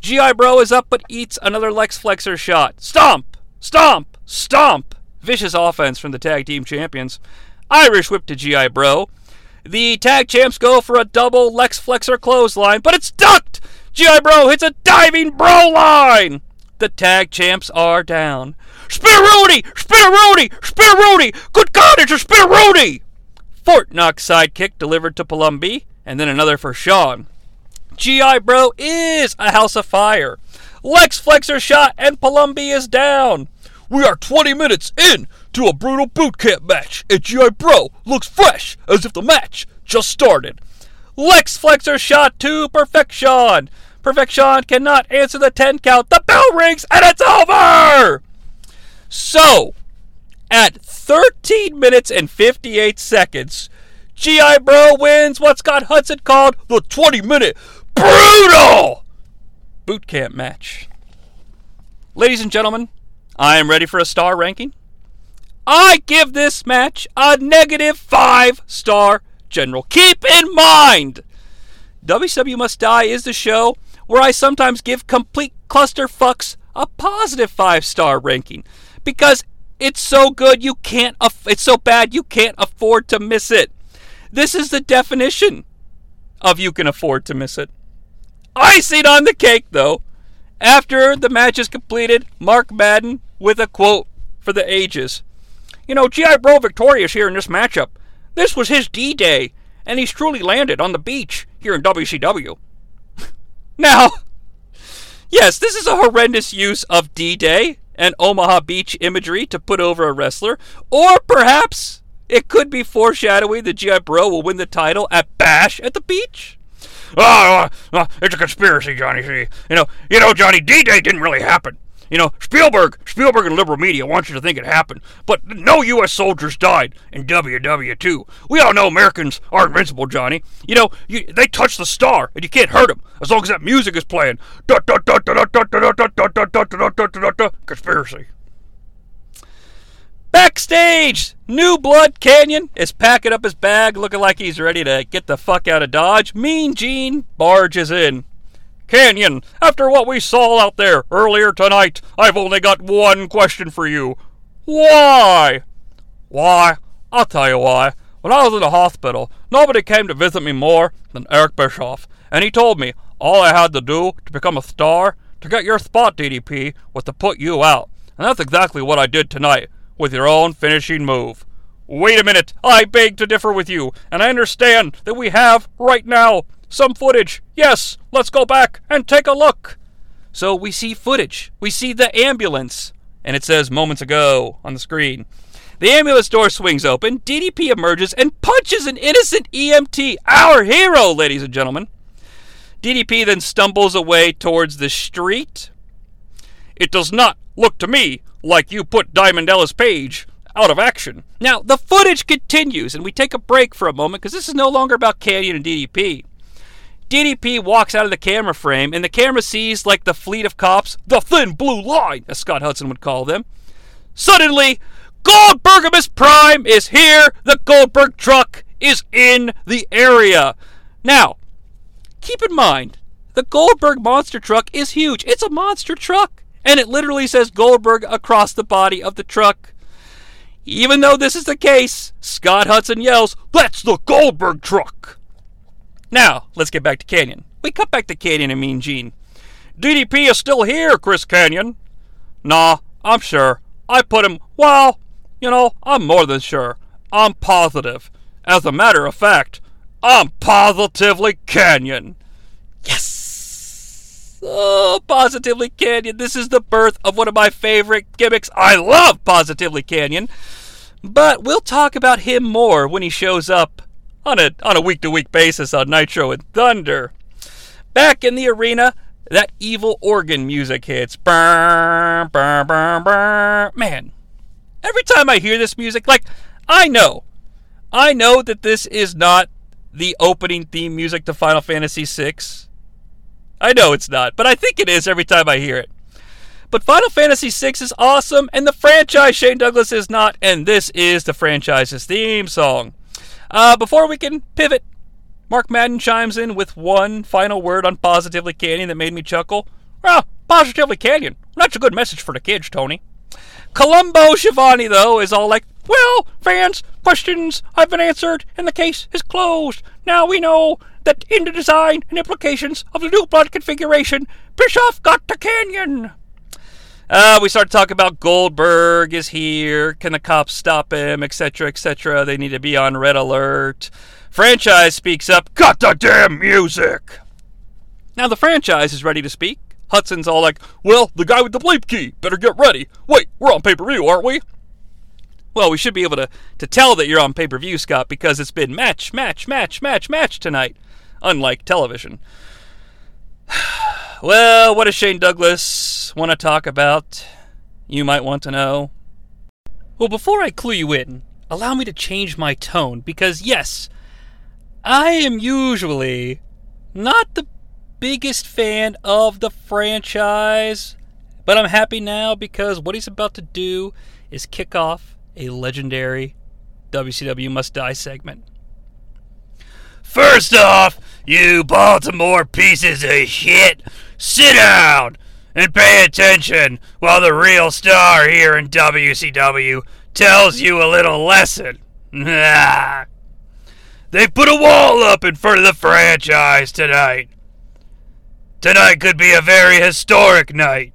G.I. Bro is up but eats another Lex Flexor shot. Stomp! Stomp! Stomp! Vicious offense from the tag team champions. Irish whip to G.I. Bro. The tag champs go for a double Lex Flexor clothesline, but it's ducked! G.I. Bro hits a diving bro line! The tag champs are down. Spinaroonie! Spinaroonie! Spinaroonie! Good God, it's a Spinaroonie! Fort Knox sidekick delivered to Palumbo, and then another for Shawn. GI Bro is a house of fire. Lex Flexor shot and Palumbo is down. We are 20 minutes in to a brutal boot camp match, and GI Bro looks fresh as if the match just started. Lex Flexor shot to perfection. Perfection cannot answer the 10 count. The bell rings and it's over! So, at 13 minutes and 58 seconds, GI Bro wins what Scott Hudson called the 20 minute brutal boot camp match. Ladies and gentlemen, I am ready for a star ranking. I give this match a negative five star general. Keep in mind, WCW Must Die is the show where I sometimes give complete cluster fucks a positive five star ranking because it's so good you can't. It's so bad you can't afford to miss it. This is the definition of you can afford to miss it. Icing on the cake, though. After the match is completed, Mark Madden with a quote for the ages. You know, G.I. Bro victorious here in this matchup. This was his D Day, and he's truly landed on the beach here in WCW. now, yes, this is a horrendous use of D Day and Omaha Beach imagery to put over a wrestler, or perhaps it could be foreshadowing that G.I. Bro will win the title at Bash at the beach. Oh, uh, it's a conspiracy, Jonnie. See, you know, you know, Jonnie. D-Day didn't really happen. You know, Spielberg, Spielberg and liberal media want you to think it happened, but no U.S. soldiers died in WW2. We all know Americans are invincible, Jonnie. You know, you, they touch the star, and you can't hurt them as long as that music is playing. Conspiracy. Backstage, New Blood Kanyon is packing up his bag, looking like he's ready to get the fuck out of Dodge. Mean Gene barges in. Kanyon, after what we saw out there earlier tonight, I've only got one question for you. Why? Why? I'll tell you why. When I was in the hospital, nobody came to visit me more than Eric Bischoff, and he told me all I had to do to become a star, to get your spot, DDP, was to put you out. And that's exactly what I did tonight with your own finishing move. Wait a minute, I beg to differ with you, and I understand that we have, right now, some footage. Yes, let's go back and take a look. So we see footage. We see the ambulance, and it says moments ago on the screen. The ambulance door swings open, DDP emerges and punches an innocent EMT, our hero, ladies and gentlemen. DDP then stumbles away towards the street. It does not look to me like you put Diamond Dallas Page out of action. Now, the footage continues, and we take a break for a moment because this is no longer about Kanyon and DDP. DDP walks out of the camera frame, and the camera sees, like the fleet of cops, the thin blue line, as Scott Hudson would call them. Suddenly, Goldbergimus Prime is here. The Goldberg truck is in the area. Now, keep in mind, the Goldberg monster truck is huge. It's a monster truck. And it literally says Goldberg across the body of the truck. Even though this is the case, Scott Hudson yells, That's the Goldberg truck! Now, let's get back to Kanyon. We cut back to Kanyon and Mean Gene. DDP is still here, Chris Kanyon. Nah, I'm sure. I put him, well, you know, I'm more than sure. I'm positive. As a matter of fact, I'm positively Kanyon. Yes! Oh, Positively Kanyon. This is the birth of one of my favorite gimmicks. I love Positively Kanyon. But we'll talk about him more when he shows up on a on a week to week basis on Nitro and Thunder. Back in the arena, that evil organ music hits. Man, every time I hear this music, like, I know, I know that this is not the opening theme music to Final Fantasy VI. I know it's not, but I think it is every time I hear it. But Final Fantasy VI is awesome, and the franchise Shane Douglas is not, and this is the franchise's theme song. Uh, before we can pivot, Mark Madden chimes in with one final word on Positively Kanyon that made me chuckle. Well, Positively Kanyon. That's a good message for the kids, Tony. Columbo Schiavone, though, is all like, Well, fans, questions have been answered, and the case is closed. Now we know that in the design and implications of the new blood configuration, Bischoff got the canyon. Uh, we start to talk about Goldberg is here. Can the cops stop him, etc., etc. They need to be on red alert. Franchise speaks up. Cut the damn music. Now the franchise is ready to speak. Hudson's all like, "Well, the guy with the bleep key, better get ready. Wait, we're on pay per view, aren't we?" Well, we should be able to to tell that you're on pay per view, Scott, because it's been match, match, match, match, match tonight, unlike television. well, what does Shane Douglas want to talk about? You might want to know. Well, before I clue you in, allow me to change my tone because, yes, I am usually not the biggest fan of the franchise, but I'm happy now because what he's about to do is kick off a legendary WCW Must Die segment. First off, you Baltimore pieces of shit, sit down and pay attention while the real star here in WCW tells you a little lesson. they put a wall up in front of the franchise tonight. Tonight could be a very historic night.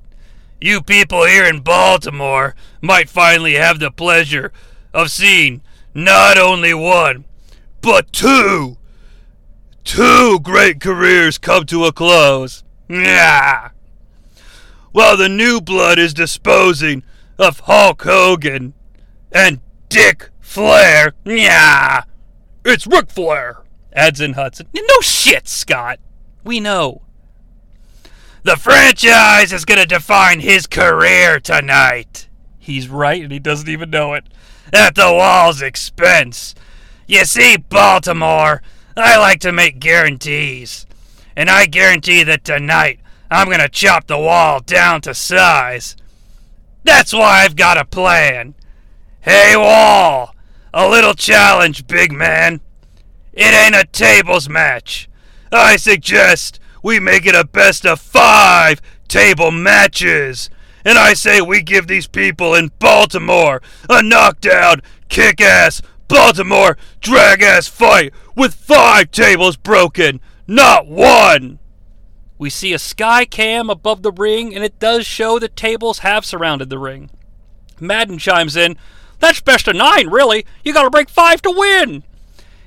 You people here in Baltimore might finally have the pleasure of seeing not only one, but two two great careers come to a close. Yeah. While the new blood is disposing of Hulk Hogan and Dick Flair. Yeah. It's Ric Flair, adds in Hudson. No shit, Scott. We know. The franchise is going to define his career tonight. He's right, and he doesn't even know it. At the wall's expense. You see, Baltimore, I like to make guarantees. And I guarantee that tonight I'm going to chop the wall down to size. That's why I've got a plan. Hey, Wall! A little challenge, big man. It ain't a tables match. I suggest we make it a best of five table matches. And I say we give these people in Baltimore a knockdown, kick ass, Baltimore drag ass fight with five tables broken, not one. We see a sky cam above the ring, and it does show the tables have surrounded the ring. Madden chimes in, That's best of nine, really. You gotta break five to win.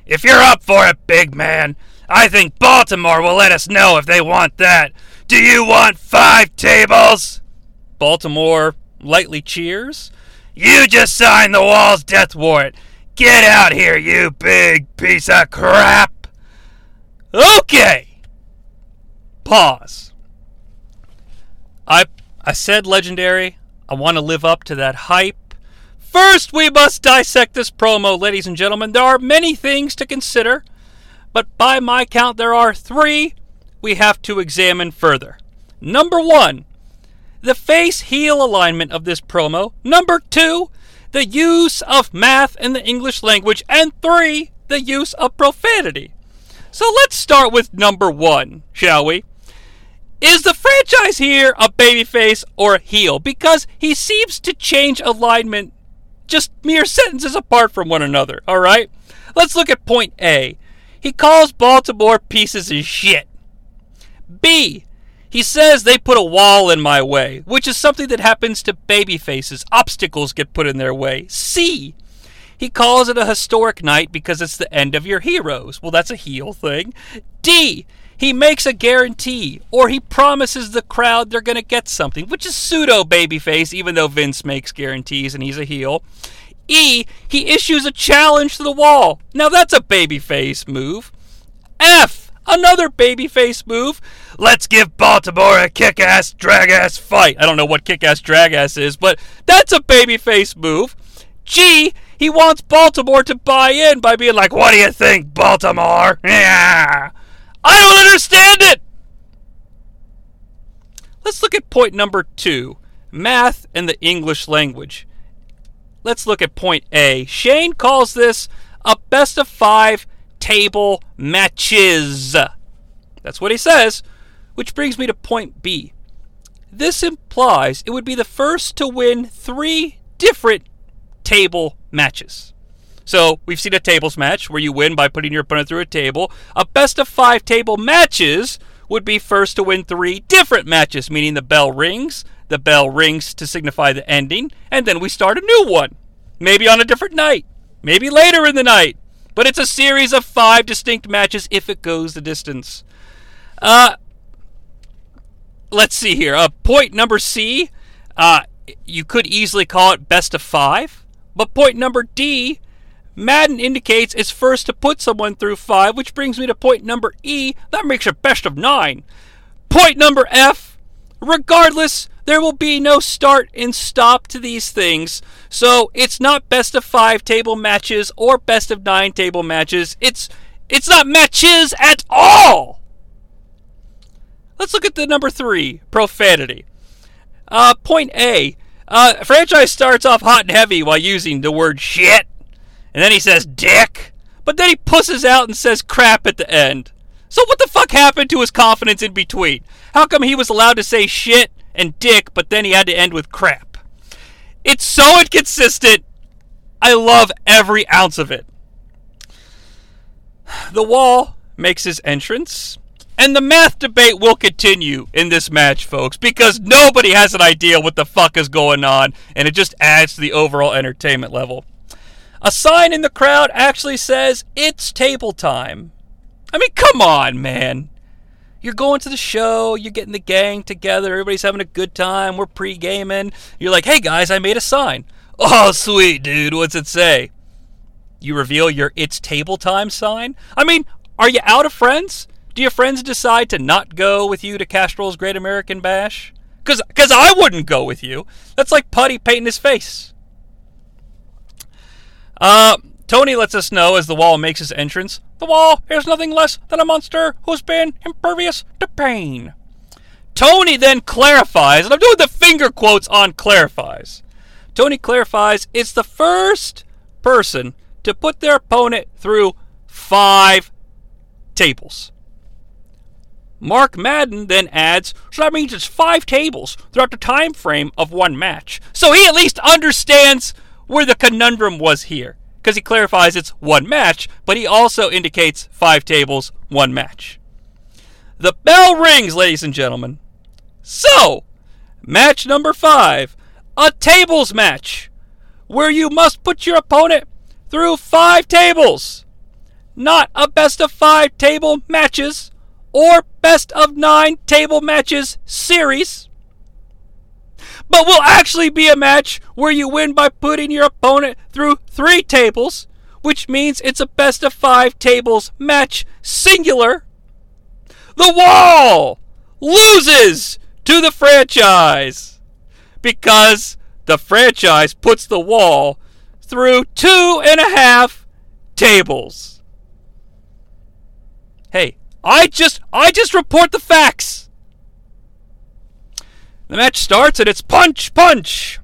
If you're up for it, big man, I think Baltimore will let us know if they want that. Do you want five tables? Baltimore lightly cheers. You just signed the wall's death warrant. Get out here, you big piece of crap! Okay! Pause. I I said legendary. I want to live up to that hype. First, we must dissect this promo, ladies and gentlemen. There are many things to consider, but by my count, there are three we have to examine further. Number one, the face heel alignment of this promo. Number two, the use of math in the English language, and three, the use of profanity. So let's start with number one, shall we? Is the franchise here a babyface or a heel? Because he seems to change alignment just mere sentences apart from one another, alright? Let's look at point A. He calls Baltimore pieces of shit. B. He says they put a wall in my way, which is something that happens to baby faces. Obstacles get put in their way. C. He calls it a historic night because it's the end of your heroes. Well, that's a heel thing. D. He makes a guarantee, or he promises the crowd they're going to get something, which is pseudo babyface, even though Vince makes guarantees and he's a heel. E. He issues a challenge to the wall. Now that's a babyface move. F. Another babyface move. Let's give Baltimore a kick ass, drag ass fight. I don't know what kick ass, drag ass is, but that's a babyface move. G. He wants Baltimore to buy in by being like, What do you think, Baltimore? Yeah. I don't understand it! Let's look at point number two math and the English language. Let's look at point A. Shane calls this a best of five table matches. That's what he says, which brings me to point B. This implies it would be the first to win three different table matches. So we've seen a tables match where you win by putting your opponent through a table. A best of five table matches would be first to win three different matches, meaning the bell rings, the bell rings to signify the ending, and then we start a new one. Maybe on a different night, maybe later in the night. But it's a series of five distinct matches if it goes the distance. Uh, let's see here. Uh, point number C, uh, you could easily call it best of five. But point number D, Madden indicates it's first to put someone through five, which brings me to point number E. That makes it best of nine. Point number F, regardless, there will be no start and stop to these things. So it's not best of five table matches or best of nine table matches. It's it's not matches at all. Let's look at the number three, profanity. Uh, point A. Uh, franchise starts off hot and heavy while using the word shit, and then he says dick, but then he pusses out and says crap at the end. So what the fuck happened to his confidence in between? How come he was allowed to say shit and dick, but then he had to end with crap? It's so inconsistent. I love every ounce of it. The wall makes his entrance. And the math debate will continue in this match, folks, because nobody has an idea what the fuck is going on, and it just adds to the overall entertainment level. A sign in the crowd actually says, It's table time. I mean, come on, man. You're going to the show, you're getting the gang together, everybody's having a good time, we're pre gaming. You're like, hey guys, I made a sign. Oh, sweet, dude, what's it say? You reveal your It's Table Time sign? I mean, are you out of friends? Do your friends decide to not go with you to Castrol's Great American Bash? Because cause I wouldn't go with you. That's like Putty painting his face. Uh, Tony lets us know as the wall makes his entrance the wall is nothing less than a monster who's been impervious to pain. Tony then clarifies, and I'm doing the finger quotes on clarifies. Tony clarifies it's the first person to put their opponent through five tables. Mark Madden then adds, so that means it's five tables throughout the time frame of one match. So he at least understands where the conundrum was here. Because he clarifies it's one match, but he also indicates five tables, one match. The bell rings, ladies and gentlemen. So, match number five a tables match, where you must put your opponent through five tables. Not a best of five table matches or best of nine table matches series, but will actually be a match where you win by putting your opponent through three tables, which means it's a best of five tables match singular. The Wall loses to the franchise because the franchise puts the Wall through two and a half tables. Hey, I just I just report the facts. The match starts and it's punch punch.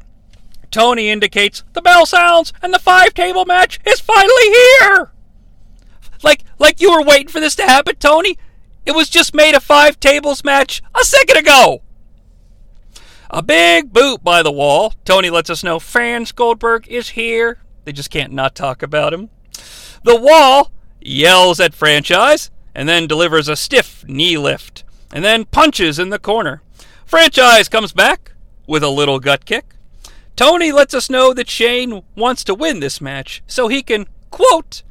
Tony indicates the bell sounds and the five table match is finally here. Like like you were waiting for this to happen, Tony? It was just made a five tables match a second ago. A big boot by the wall. Tony lets us know Franz Goldberg is here. They just can't not talk about him. The wall yells at franchise and then delivers a stiff knee lift and then punches in the corner. Franchise comes back with a little gut kick. Tony lets us know that Shane wants to win this match so he can, quote,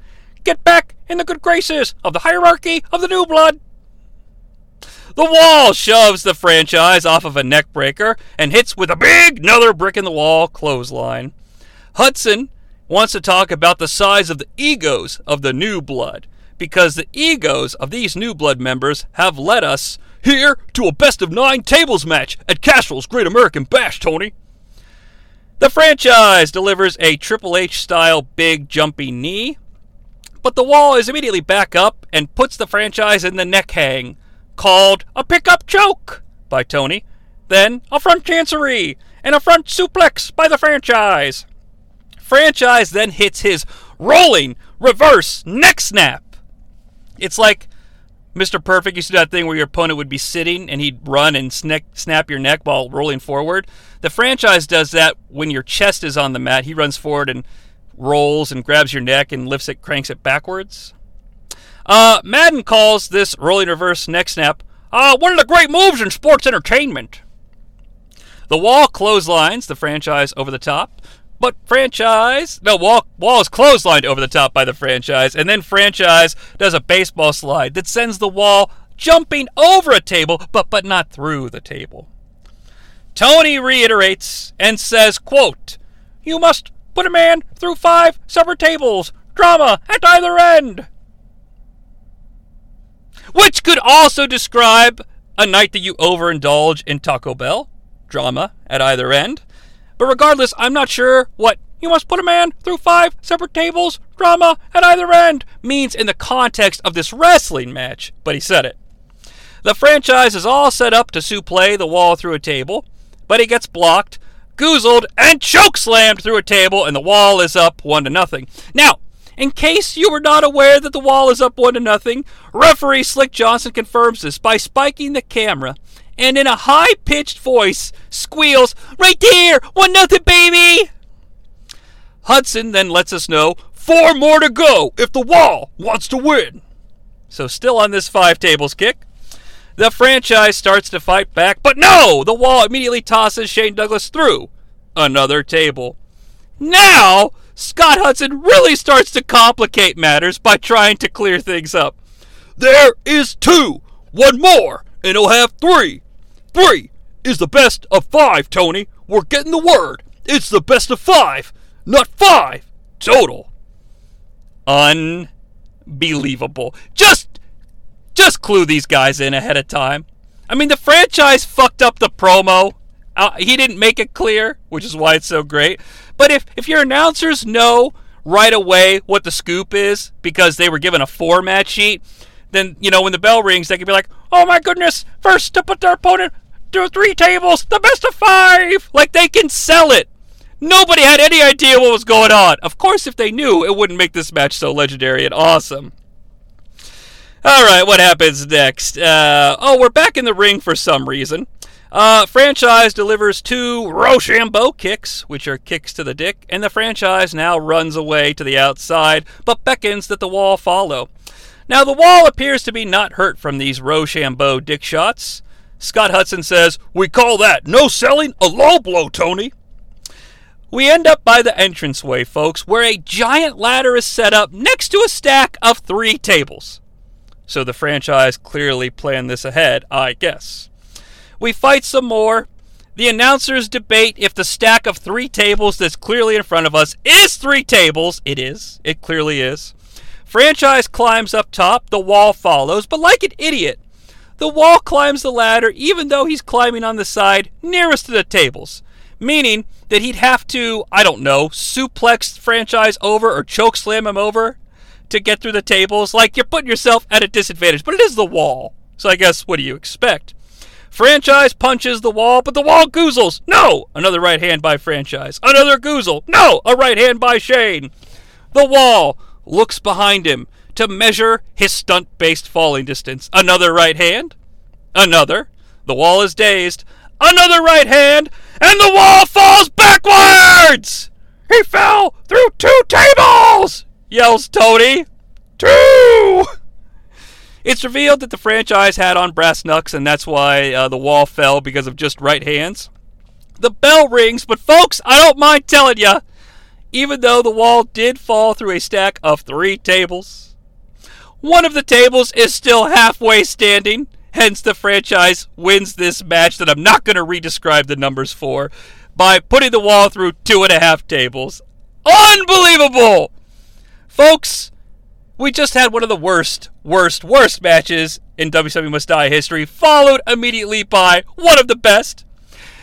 get back in the good graces of the hierarchy of the new blood. The wall shoves the franchise off of a neckbreaker and hits with a big another brick in the wall clothesline. Hudson wants to talk about the size of the egos of the new blood because the egos of these new blood members have led us here to a best of nine tables match at Castrol's Great American Bash, Tony. The franchise delivers a Triple H style big jumpy knee, but the wall is immediately back up and puts the franchise in the neck hang called a pickup choke by Tony, then a front chancery, and a front suplex by the franchise. Franchise then hits his rolling reverse neck snap. It's like Mr. Perfect used to do that thing where your opponent would be sitting and he'd run and snap your neck while rolling forward. The franchise does that when your chest is on the mat. He runs forward and rolls and grabs your neck and lifts it, cranks it backwards. Uh, Madden calls this rolling reverse neck snap uh, one of the great moves in sports entertainment. The wall clotheslines the franchise over the top, but franchise no wall wall is clotheslined over the top by the franchise, and then franchise does a baseball slide that sends the wall jumping over a table, but but not through the table. Tony reiterates and says, quote, You must put a man through five separate tables, drama at either end which could also describe a night that you overindulge in Taco Bell drama at either end. But regardless, I'm not sure what you must put a man through five separate tables drama at either end means in the context of this wrestling match, but he said it. The franchise is all set up to suplex the wall through a table, but he gets blocked, goozled, and chokeslammed through a table, and the wall is up one to nothing. Now, in case you were not aware that the wall is up one to nothing, referee Slick Johnson confirms this by spiking the camera and in a high pitched voice squeals, Right there! One nothing, baby! Hudson then lets us know four more to go if the wall wants to win. So, still on this five tables kick, the franchise starts to fight back, but no! The wall immediately tosses Shane Douglas through another table. Now, Scott Hudson really starts to complicate matters by trying to clear things up. There is two, one more, and he'll have three. Three is the best of five, Tony. We're getting the word. It's the best of five, not five total. Unbelievable. Just, just clue these guys in ahead of time. I mean, the franchise fucked up the promo. Uh, he didn't make it clear, which is why it's so great. But if, if your announcers know right away what the scoop is because they were given a format sheet, then, you know, when the bell rings, they can be like, oh my goodness, first to put their opponent through three tables, the best of five. Like they can sell it. Nobody had any idea what was going on. Of course, if they knew, it wouldn't make this match so legendary and awesome. All right, what happens next? Uh, oh, we're back in the ring for some reason. Uh, franchise delivers two Rochambeau kicks, which are kicks to the dick, and the franchise now runs away to the outside, but beckons that the wall follow. Now, the wall appears to be not hurt from these Rochambeau dick shots. Scott Hudson says, We call that no selling a low blow, Tony. We end up by the entranceway, folks, where a giant ladder is set up next to a stack of three tables. So the franchise clearly planned this ahead, I guess. We fight some more. The announcers debate if the stack of three tables that's clearly in front of us is three tables. It is. It clearly is. Franchise climbs up top, the wall follows, but like an idiot, the wall climbs the ladder even though he's climbing on the side nearest to the tables, meaning that he'd have to, I don't know, suplex franchise over or choke slam him over to get through the tables. Like you're putting yourself at a disadvantage, but it is the wall. So I guess what do you expect? Franchise punches the wall, but the wall goozles. No! Another right hand by Franchise. Another goozle. No! A right hand by Shane. The wall looks behind him to measure his stunt based falling distance. Another right hand. Another. The wall is dazed. Another right hand. And the wall falls backwards! He fell through two tables! yells Tony. Two! It's revealed that the franchise had on brass knucks, and that's why uh, the wall fell because of just right hands. The bell rings, but folks, I don't mind telling you, even though the wall did fall through a stack of three tables, one of the tables is still halfway standing. Hence, the franchise wins this match that I'm not going to re-describe the numbers for by putting the wall through two and a half tables. Unbelievable! Folks, we just had one of the worst, worst, worst matches in WCW Must Die history, followed immediately by one of the best.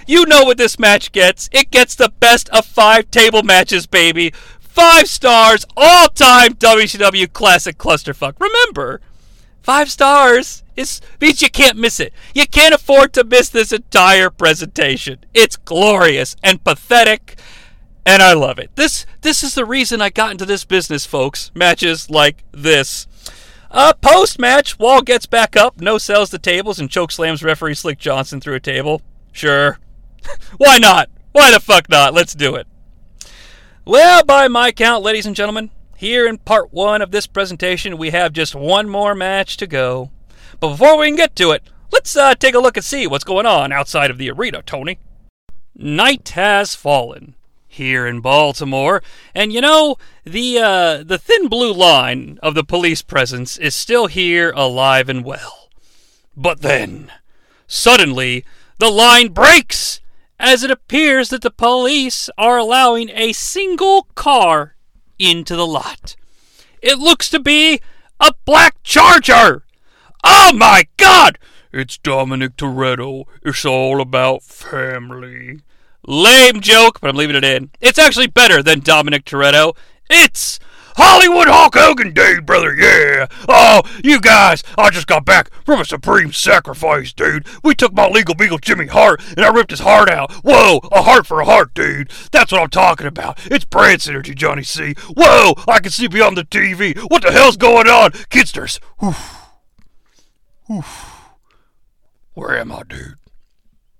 You know what this match gets. It gets the best of five table matches, baby. Five stars, all time WCW classic clusterfuck. Remember, five stars is, means you can't miss it. You can't afford to miss this entire presentation. It's glorious and pathetic and I love it. This this is the reason I got into this business, folks. Matches like this. Uh, Post match, Wall gets back up, no sells the tables, and choke slams referee Slick Johnson through a table. Sure. Why not? Why the fuck not? Let's do it. Well, by my count, ladies and gentlemen, here in part one of this presentation, we have just one more match to go. But before we can get to it, let's uh, take a look and see what's going on outside of the arena, Tony. Night has fallen here in Baltimore. And you know, the uh, the thin blue line of the police presence is still here, alive and well. But then, suddenly, the line breaks as it appears that the police are allowing a single car into the lot. It looks to be a black charger. Oh my god! It's Dominic Toretto. It's all about family. Lame joke, but I'm leaving it in. It's actually better than Dominic Toretto. It's Hollywood Hulk Hogan Day, brother, yeah! Oh, you guys, I just got back from a supreme sacrifice, dude. We took my legal beagle Jimmy Hart, and I ripped his heart out. Whoa, a heart for a heart, dude. That's what I'm talking about. It's brand synergy, Jonnie Sea. Whoa, I can see beyond the TV. What the hell's going on? Kidsters. Oof. Oof. Where am I, dude?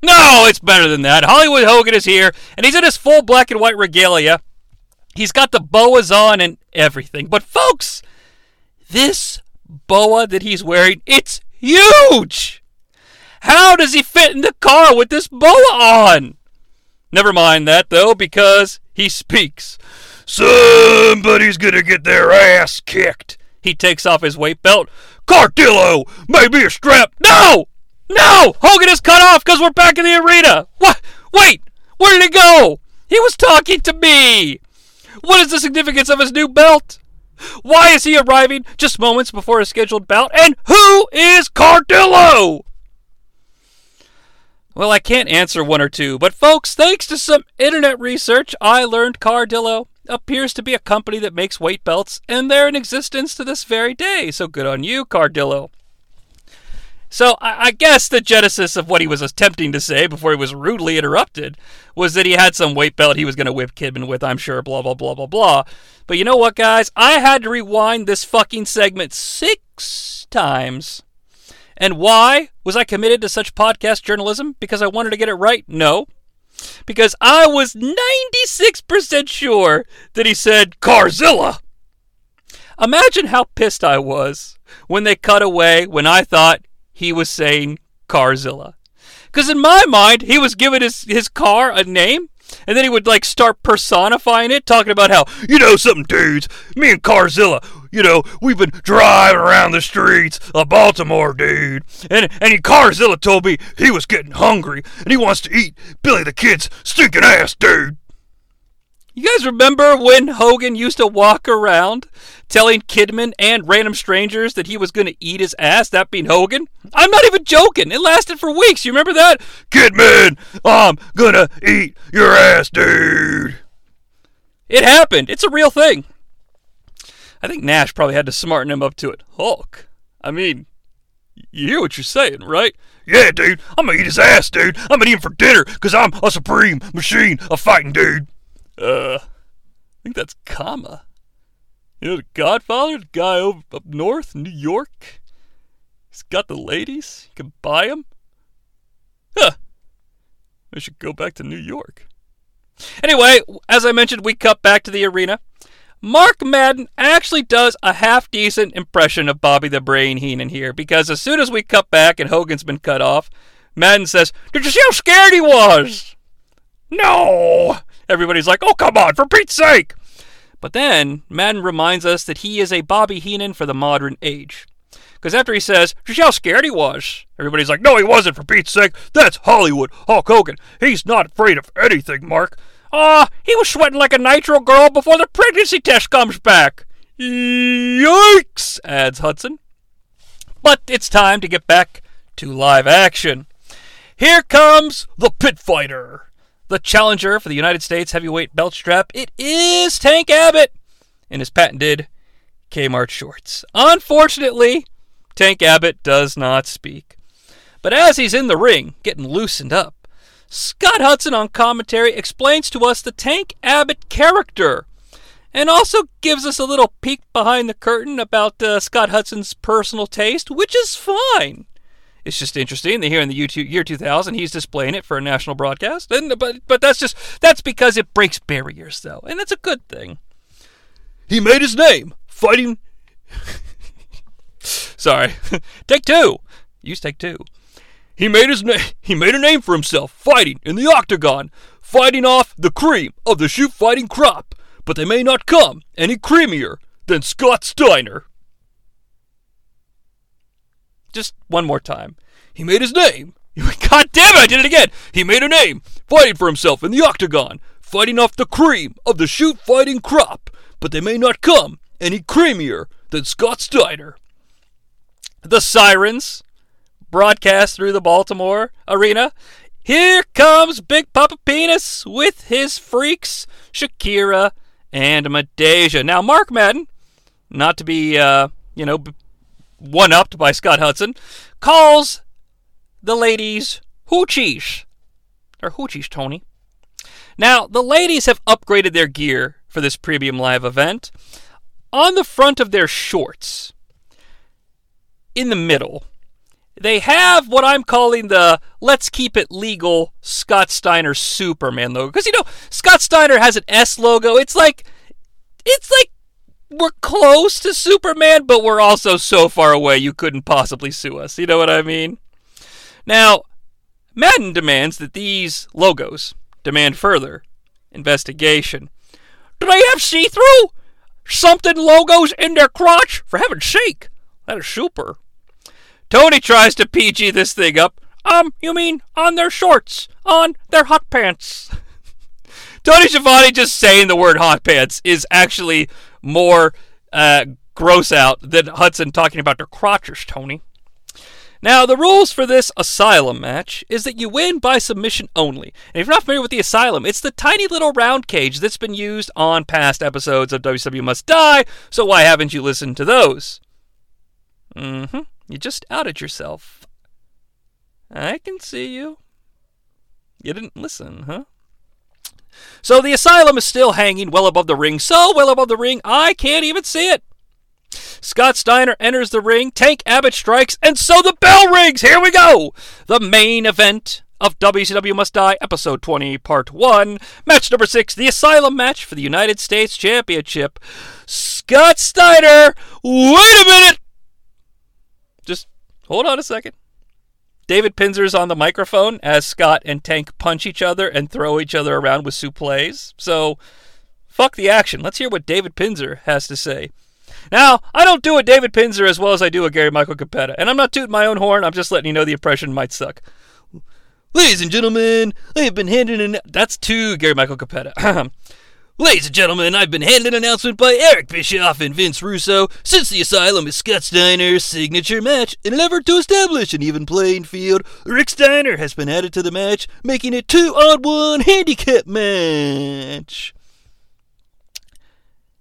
No, it's better than that. Hollywood Hogan is here, and he's in his full black and white regalia. He's got the boas on and everything. But folks, this boa that he's wearing, it's huge. How does he fit in the car with this boa on? Never mind that though, because he speaks. Somebody's gonna get their ass kicked. He takes off his weight belt. Cardillo, maybe a strap. No! No! Hogan is cut off because we're back in the arena! What? Wait! Where did he go? He was talking to me! What is the significance of his new belt? Why is he arriving just moments before his scheduled bout? And who is Cardillo? Well, I can't answer one or two, but folks, thanks to some internet research, I learned Cardillo appears to be a company that makes weight belts, and they're in existence to this very day. So good on you, Cardillo. So I, I, guess the genesis of what he was attempting to say before he was rudely interrupted was that he had some weight belt he was going to whip Kidman with, I'm sure, blah, blah, blah, blah, blah. But you know what, guys? I had to rewind this fucking segment six times. And why was I committed to such podcast journalism? Because I wanted to get it right? No. Because I was 96% sure that he said Carzilla. Imagine how pissed I was when they cut away when I thought he was saying Carzilla. Because in my mind, he was giving his, his car a name, and then he would like start personifying it, talking about how, you know, something, dudes, me and Carzilla, you know, we've been driving around the streets of Baltimore, dude. And and Carzilla told me he was getting hungry and he wants to eat Billy the Kid's stinking ass, dude. You guys remember when Hogan used to walk around telling Kidman and random strangers that he was going to eat his ass, that being Hogan? I'm not even joking. It lasted for weeks. You remember that? Kidman, I'm going to eat your ass, dude. It happened. It's a real thing. I think Nash probably had to smarten him up to it. Hulk, I mean, You hear what you're saying, right? Yeah, dude. I'm gonna eat his ass, dude. I'm gonna eat him for dinner, cause I'm a supreme machine of fighting, dude. Uh, I think that's comma. You know, the Godfather, the guy over up north, New York. He's got the ladies. You can buy them. Huh. I should go back to New York. Anyway, as I mentioned, we cut back to the arena. Mark Madden actually does a half decent impression of Bobby the Brain Heenan here because as soon as we cut back and Hogan's been cut off, Madden says, Did you see how scared he was? No! Everybody's like, Oh, come on, for Pete's sake! But then Madden reminds us that he is a Bobby Heenan for the modern age. Because after he says, see how scared he was? Everybody's like, No, he wasn't, for Pete's sake. That's Hollywood. Hulk Hogan. He's not afraid of anything, Mark. Ah, he was sweating like a nitro girl before the pregnancy test comes back. Yikes, adds Hudson. But it's time to get back to live action. Here comes the pit fighter. The challenger for the United States heavyweight belt strap. It is Tank Abbott in his patented Kmart shorts. Unfortunately, Tank Abbott does not speak. But as he's in the ring, getting loosened up, Scott Hudson on commentary explains to us the Tank Abbott character and also gives us a little peek behind the curtain about uh, Scott Hudson's personal taste, which is fine. It's just interesting that here in the year 2000 he's displaying it for a national broadcast, and but but that's just that's because it breaks barriers though, and that's a good thing. He made his name fighting. Sorry, take two. Use take two. He made his na- he made a name for himself fighting in the octagon, fighting off the cream of the shoot fighting crop, but they may not come any creamier than Scott Steiner. Just one more time. He made his name. God damn it, I did it again. He made a name, fighting for himself in the octagon, fighting off the cream of the shoot fighting crop, but they may not come any creamier than Scott Steiner. The Sirens, broadcast through the Baltimore arena. Here comes Big Papa Penis with his freaks, Shakira and Midajah. Now, Mark Madden, not to be, uh, you know, one upped by Scott Hudson, calls the ladies hoochies. They're hoochies, Tony. Now, the ladies have upgraded their gear for this premium live event. On the front of their shorts, in the middle, they have what I'm calling the let's keep it legal Scott Steiner Superman logo. Because, you know, Scott Steiner has an S logo. It's like, it's like we're close to Superman, but we're also so far away you couldn't possibly sue us. You know what I mean? Now, Madden demands that these logos demand further investigation. Do they have see through? Something logos in their crotch? For heaven's sake, that is super. Tony tries to PG this thing up. Um, you mean on their shorts, on their hot pants. Tony Schiavone just saying the word hot pants is actually more uh, gross out than Hudson talking about their crotches, Tony. Now, the rules for this Asylum match is that you win by submission only. And if you're not familiar with the Asylum, it's the tiny little round cage that's been used on past episodes of WCW Must Die, so why haven't you listened to those? Mm hmm. You just outed yourself. I can see you. You didn't listen, huh? So the asylum is still hanging well above the ring, so well above the ring, I can't even see it. Scott Steiner enters the ring, Tank Abbott strikes, and so the bell rings! Here we go! The main event of WCW Must Die, Episode 20, Part 1, Match number 6, the Asylum match for the United States Championship. Scott Steiner, wait a minute! Just hold on a second. David Penzer's on the microphone as Scott and Tank punch each other and throw each other around with suplees. So, fuck the action. Let's hear what David Penzer has to say. Now, I don't do a David Penzer as well as I do a Gary Michael Cappetta, and I'm not tooting my own horn. I'm just letting you know the impression might suck. Ladies and gentlemen, I have been handed an. That's two Gary Michael Cappetta. Ladies and gentlemen, I've been handed an announcement by Eric Bischoff and Vince Russo since the Asylum is Scott Steiner's signature match. In an effort to establish an even playing field, Rick Steiner has been added to the match, making it two on one handicap match.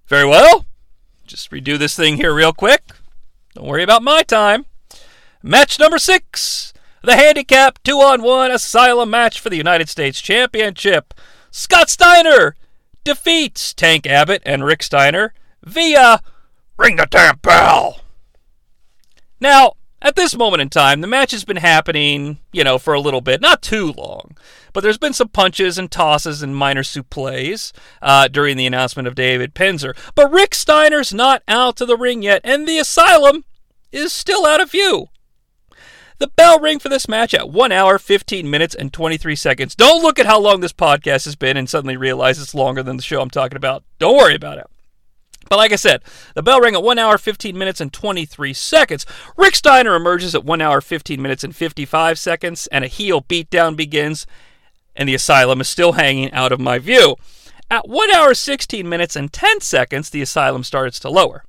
Very well. Just redo this thing here real quick. Don't worry about my time. Match number six the handicap two on one asylum match for the United States Championship. Scott Steiner defeats Tank Abbott and Rick Steiner via Ring the Damn Bell. Now, at this moment in time, the match has been happening, you know, for a little bit, not too long, but there's been some punches and tosses and minor suplees uh, during the announcement of David Penzer. But Rick Steiner's not out to the ring yet, and the Asylum is still out of view. The bell ring for this match at 1 hour, 15 minutes, and 23 seconds. Don't look at how long this podcast has been and suddenly realize it's longer than the show I'm talking about. Don't worry about it. But like I said, the bell rang at 1 hour, 15 minutes, and 23 seconds. Rick Steiner emerges at 1 hour, 15 minutes, and 55 seconds, and a heel beatdown begins, and the asylum is still hanging out of my view. At 1 hour, 16 minutes, and 10 seconds, the asylum starts to lower.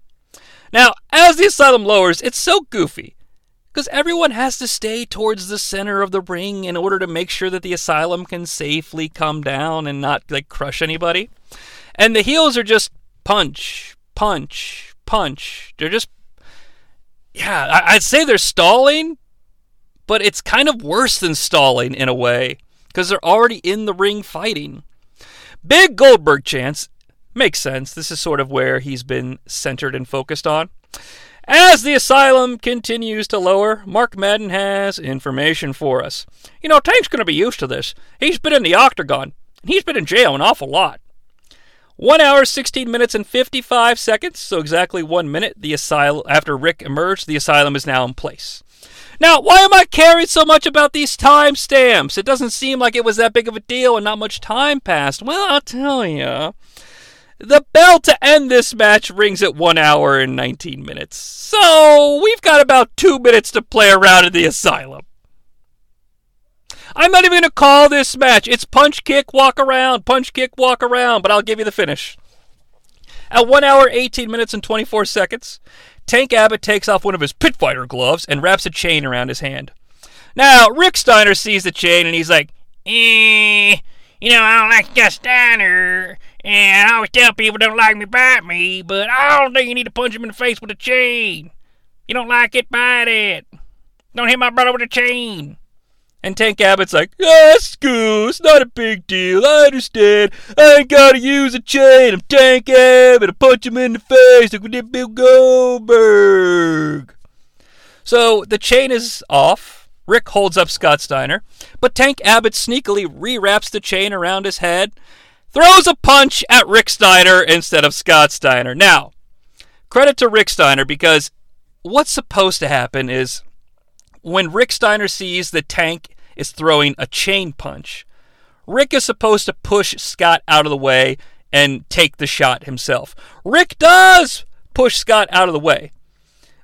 Now, as the asylum lowers, it's so goofy because everyone has to stay towards the center of the ring in order to make sure that the asylum can safely come down and not like crush anybody. And the heels are just punch, punch, punch. They're just, yeah, I'd say they're stalling, but it's kind of worse than stalling in a way because they're already in the ring fighting. Big Goldberg chance makes sense. This is sort of where he's been centered and focused on. As the asylum continues to lower, Mark Madden has information for us. You know, Tank's going to be used to this. He's been in the octagon, and he's been in jail an awful lot. 1 hour, 16 minutes, and 55 seconds, so exactly one minute the asylum after Rick emerged, the asylum is now in place. Now, why am I caring so much about these timestamps? It doesn't seem like it was that big of a deal and not much time passed. Well, I'll tell you. The bell to end this match rings at 1 hour and 19 minutes. So, we've got about 2 minutes to play around in the asylum. I'm not even going to call this match. It's punch, kick, walk around, punch, kick, walk around, but I'll give you the finish. At 1 hour, 18 minutes, and 24 seconds, Tank Abbott takes off one of his pit fighter gloves and wraps a chain around his hand. Now, Rick Steiner sees the chain and he's like, eh, you know, I don't like Gus Steiner, and I always tell people don't like me, bite me, but I don't think you need to punch him in the face with a chain. You don't like it, bite it. Don't hit my brother with a chain. And Tank Abbott's like, ah, school, it's not a big deal. I understand. I ain't gotta use a chain. I'm Tank Abbott. I punch him in the face like we did Bill Goldberg. So the chain is off. Rick holds up Scott Steiner, but Tank Abbott sneakily rewraps the chain around his head, throws a punch at Rick Steiner instead of Scott Steiner. Now, credit to Rick Steiner because what's supposed to happen is when Rick Steiner sees the tank is throwing a chain punch. Rick is supposed to push Scott out of the way and take the shot himself. Rick does push Scott out of the way.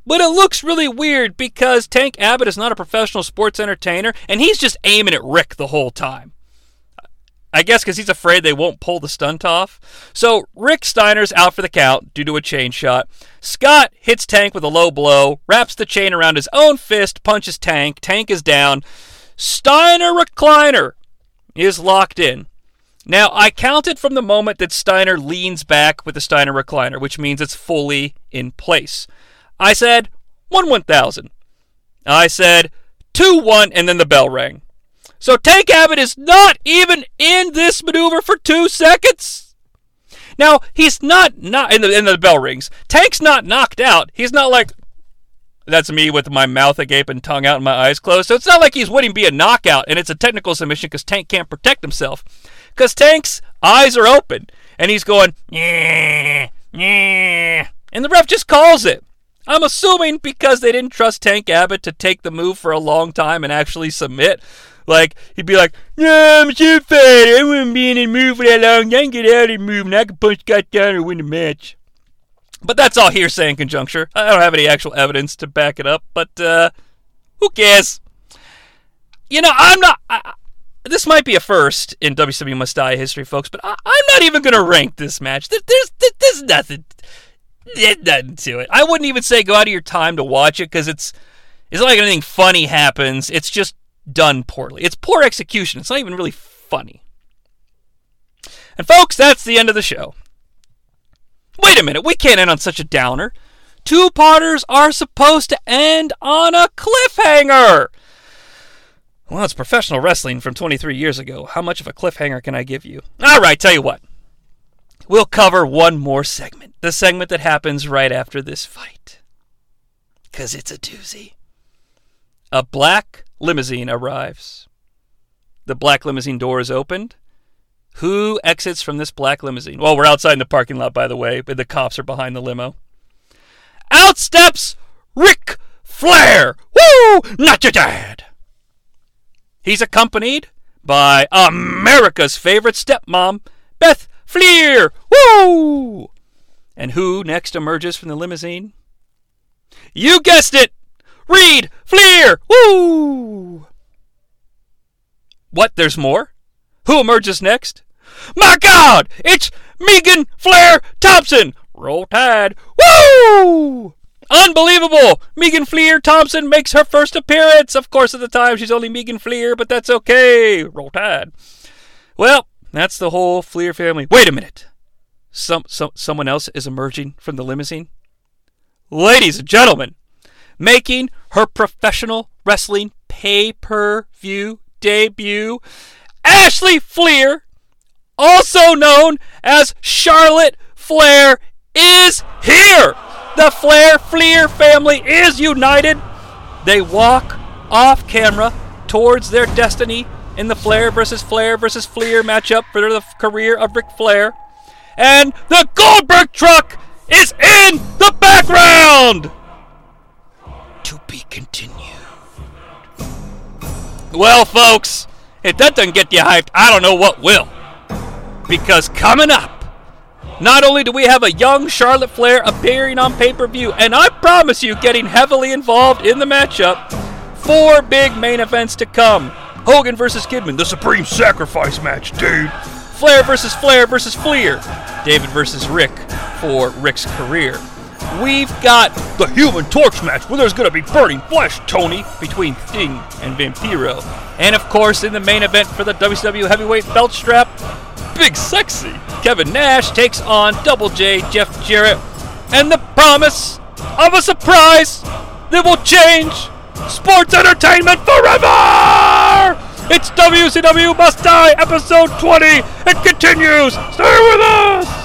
But it looks really weird because Tank Abbott is not a professional sports entertainer and he's just aiming at Rick the whole time. I guess because he's afraid they won't pull the stunt off. So Rick Steiner's out for the count due to a chain shot. Scott hits Tank with a low blow, wraps the chain around his own fist, punches Tank. Tank is down. Steiner recliner is locked in. Now, I counted from the moment that Steiner leans back with the Steiner recliner, which means it's fully in place. I said 1 1000. I said 2 1, and then the bell rang. So Tank Abbott is not even in this maneuver for two seconds. Now, he's not not in the in the bell rings. Tank's not knocked out. He's not like that's me with my mouth agape and tongue out and my eyes closed. So it's not like he's winning be a knockout and it's a technical submission because Tank can't protect himself. Because Tank's eyes are open and he's going, yeah, yeah. And the ref just calls it. I'm assuming because they didn't trust Tank Abbott to take the move for a long time and actually submit. Like, he'd be like, Yeah, I'm so fat. I wouldn't be in a move for that long. I can get out of the move and I can punch Scott down or win the match. But that's all hearsay and conjuncture. I don't have any actual evidence to back it up, but uh, who cares? You know, I'm not. I, this might be a first in WCW Must Die history, folks, but I, am not even going to rank this match. There, there's, there's nothing. Nothing to it. I wouldn't even say go out of your time to watch it because it's it's not like anything funny happens. It's just done poorly. It's poor execution. It's not even really funny. And folks, that's the end of the show. Wait a minute, we can't end on such a downer. two parters are supposed to end on a cliffhanger. Well, it's professional wrestling from 23 years ago. How much of a cliffhanger can I give you? All right, tell you what. We'll cover one more segment. The segment that happens right after this fight. Because it's a doozy. A black limousine arrives. The black limousine door is opened. Who exits from this black limousine? Well, we're outside in the parking lot, by the way, but the cops are behind the limo. Out steps Ric Flair! Woo! Not your dad! He's accompanied by America's favorite stepmom, Beth Fleer! Woo! And who next emerges from the limousine? You guessed it! Reid Fleer! Woo! What? There's more? Who emerges next? My God! It's Megan Flair Thompson! Roll Tide! Woo! Unbelievable! Megan Fleer Thompson makes her first appearance. Of course, at the time she's only Megan Fleer, but that's okay. Roll Tide. Well, that's the whole Fleer family. Wait a minute. Some, some, someone else is emerging from the limousine. Ladies and gentlemen, making her professional wrestling pay-per-view debut, Ashley Fleer, also known as Charlotte Flair, is here. The Flair Fleer family is united. They walk off camera towards their destiny in the Flair versus Flair versus Fleer matchup for the career of Ric Flair. And the Goldberg truck is in the background! To be continued. Well, folks, if that doesn't get you hyped, I don't know what will. Because coming up, not only do we have a young Charlotte Flair appearing on pay per view, and I promise you, getting heavily involved in the matchup, four big main events to come Hogan versus Kidman, the Supreme Sacrifice match, dude. Flair versus Flair versus Fleer. David versus Rick for Rick's career. We've got the Human Torch match where there's going to be burning flesh, Tony, between Sting and Vampiro. And of course, in the main event for the WCW Heavyweight Belt Strap, Big Sexy Kevin Nash takes on Double J Jeff Jarrett. And the promise of a surprise that will change sports entertainment forever! It's WCW Must Die, episode 20. It continues. Stay with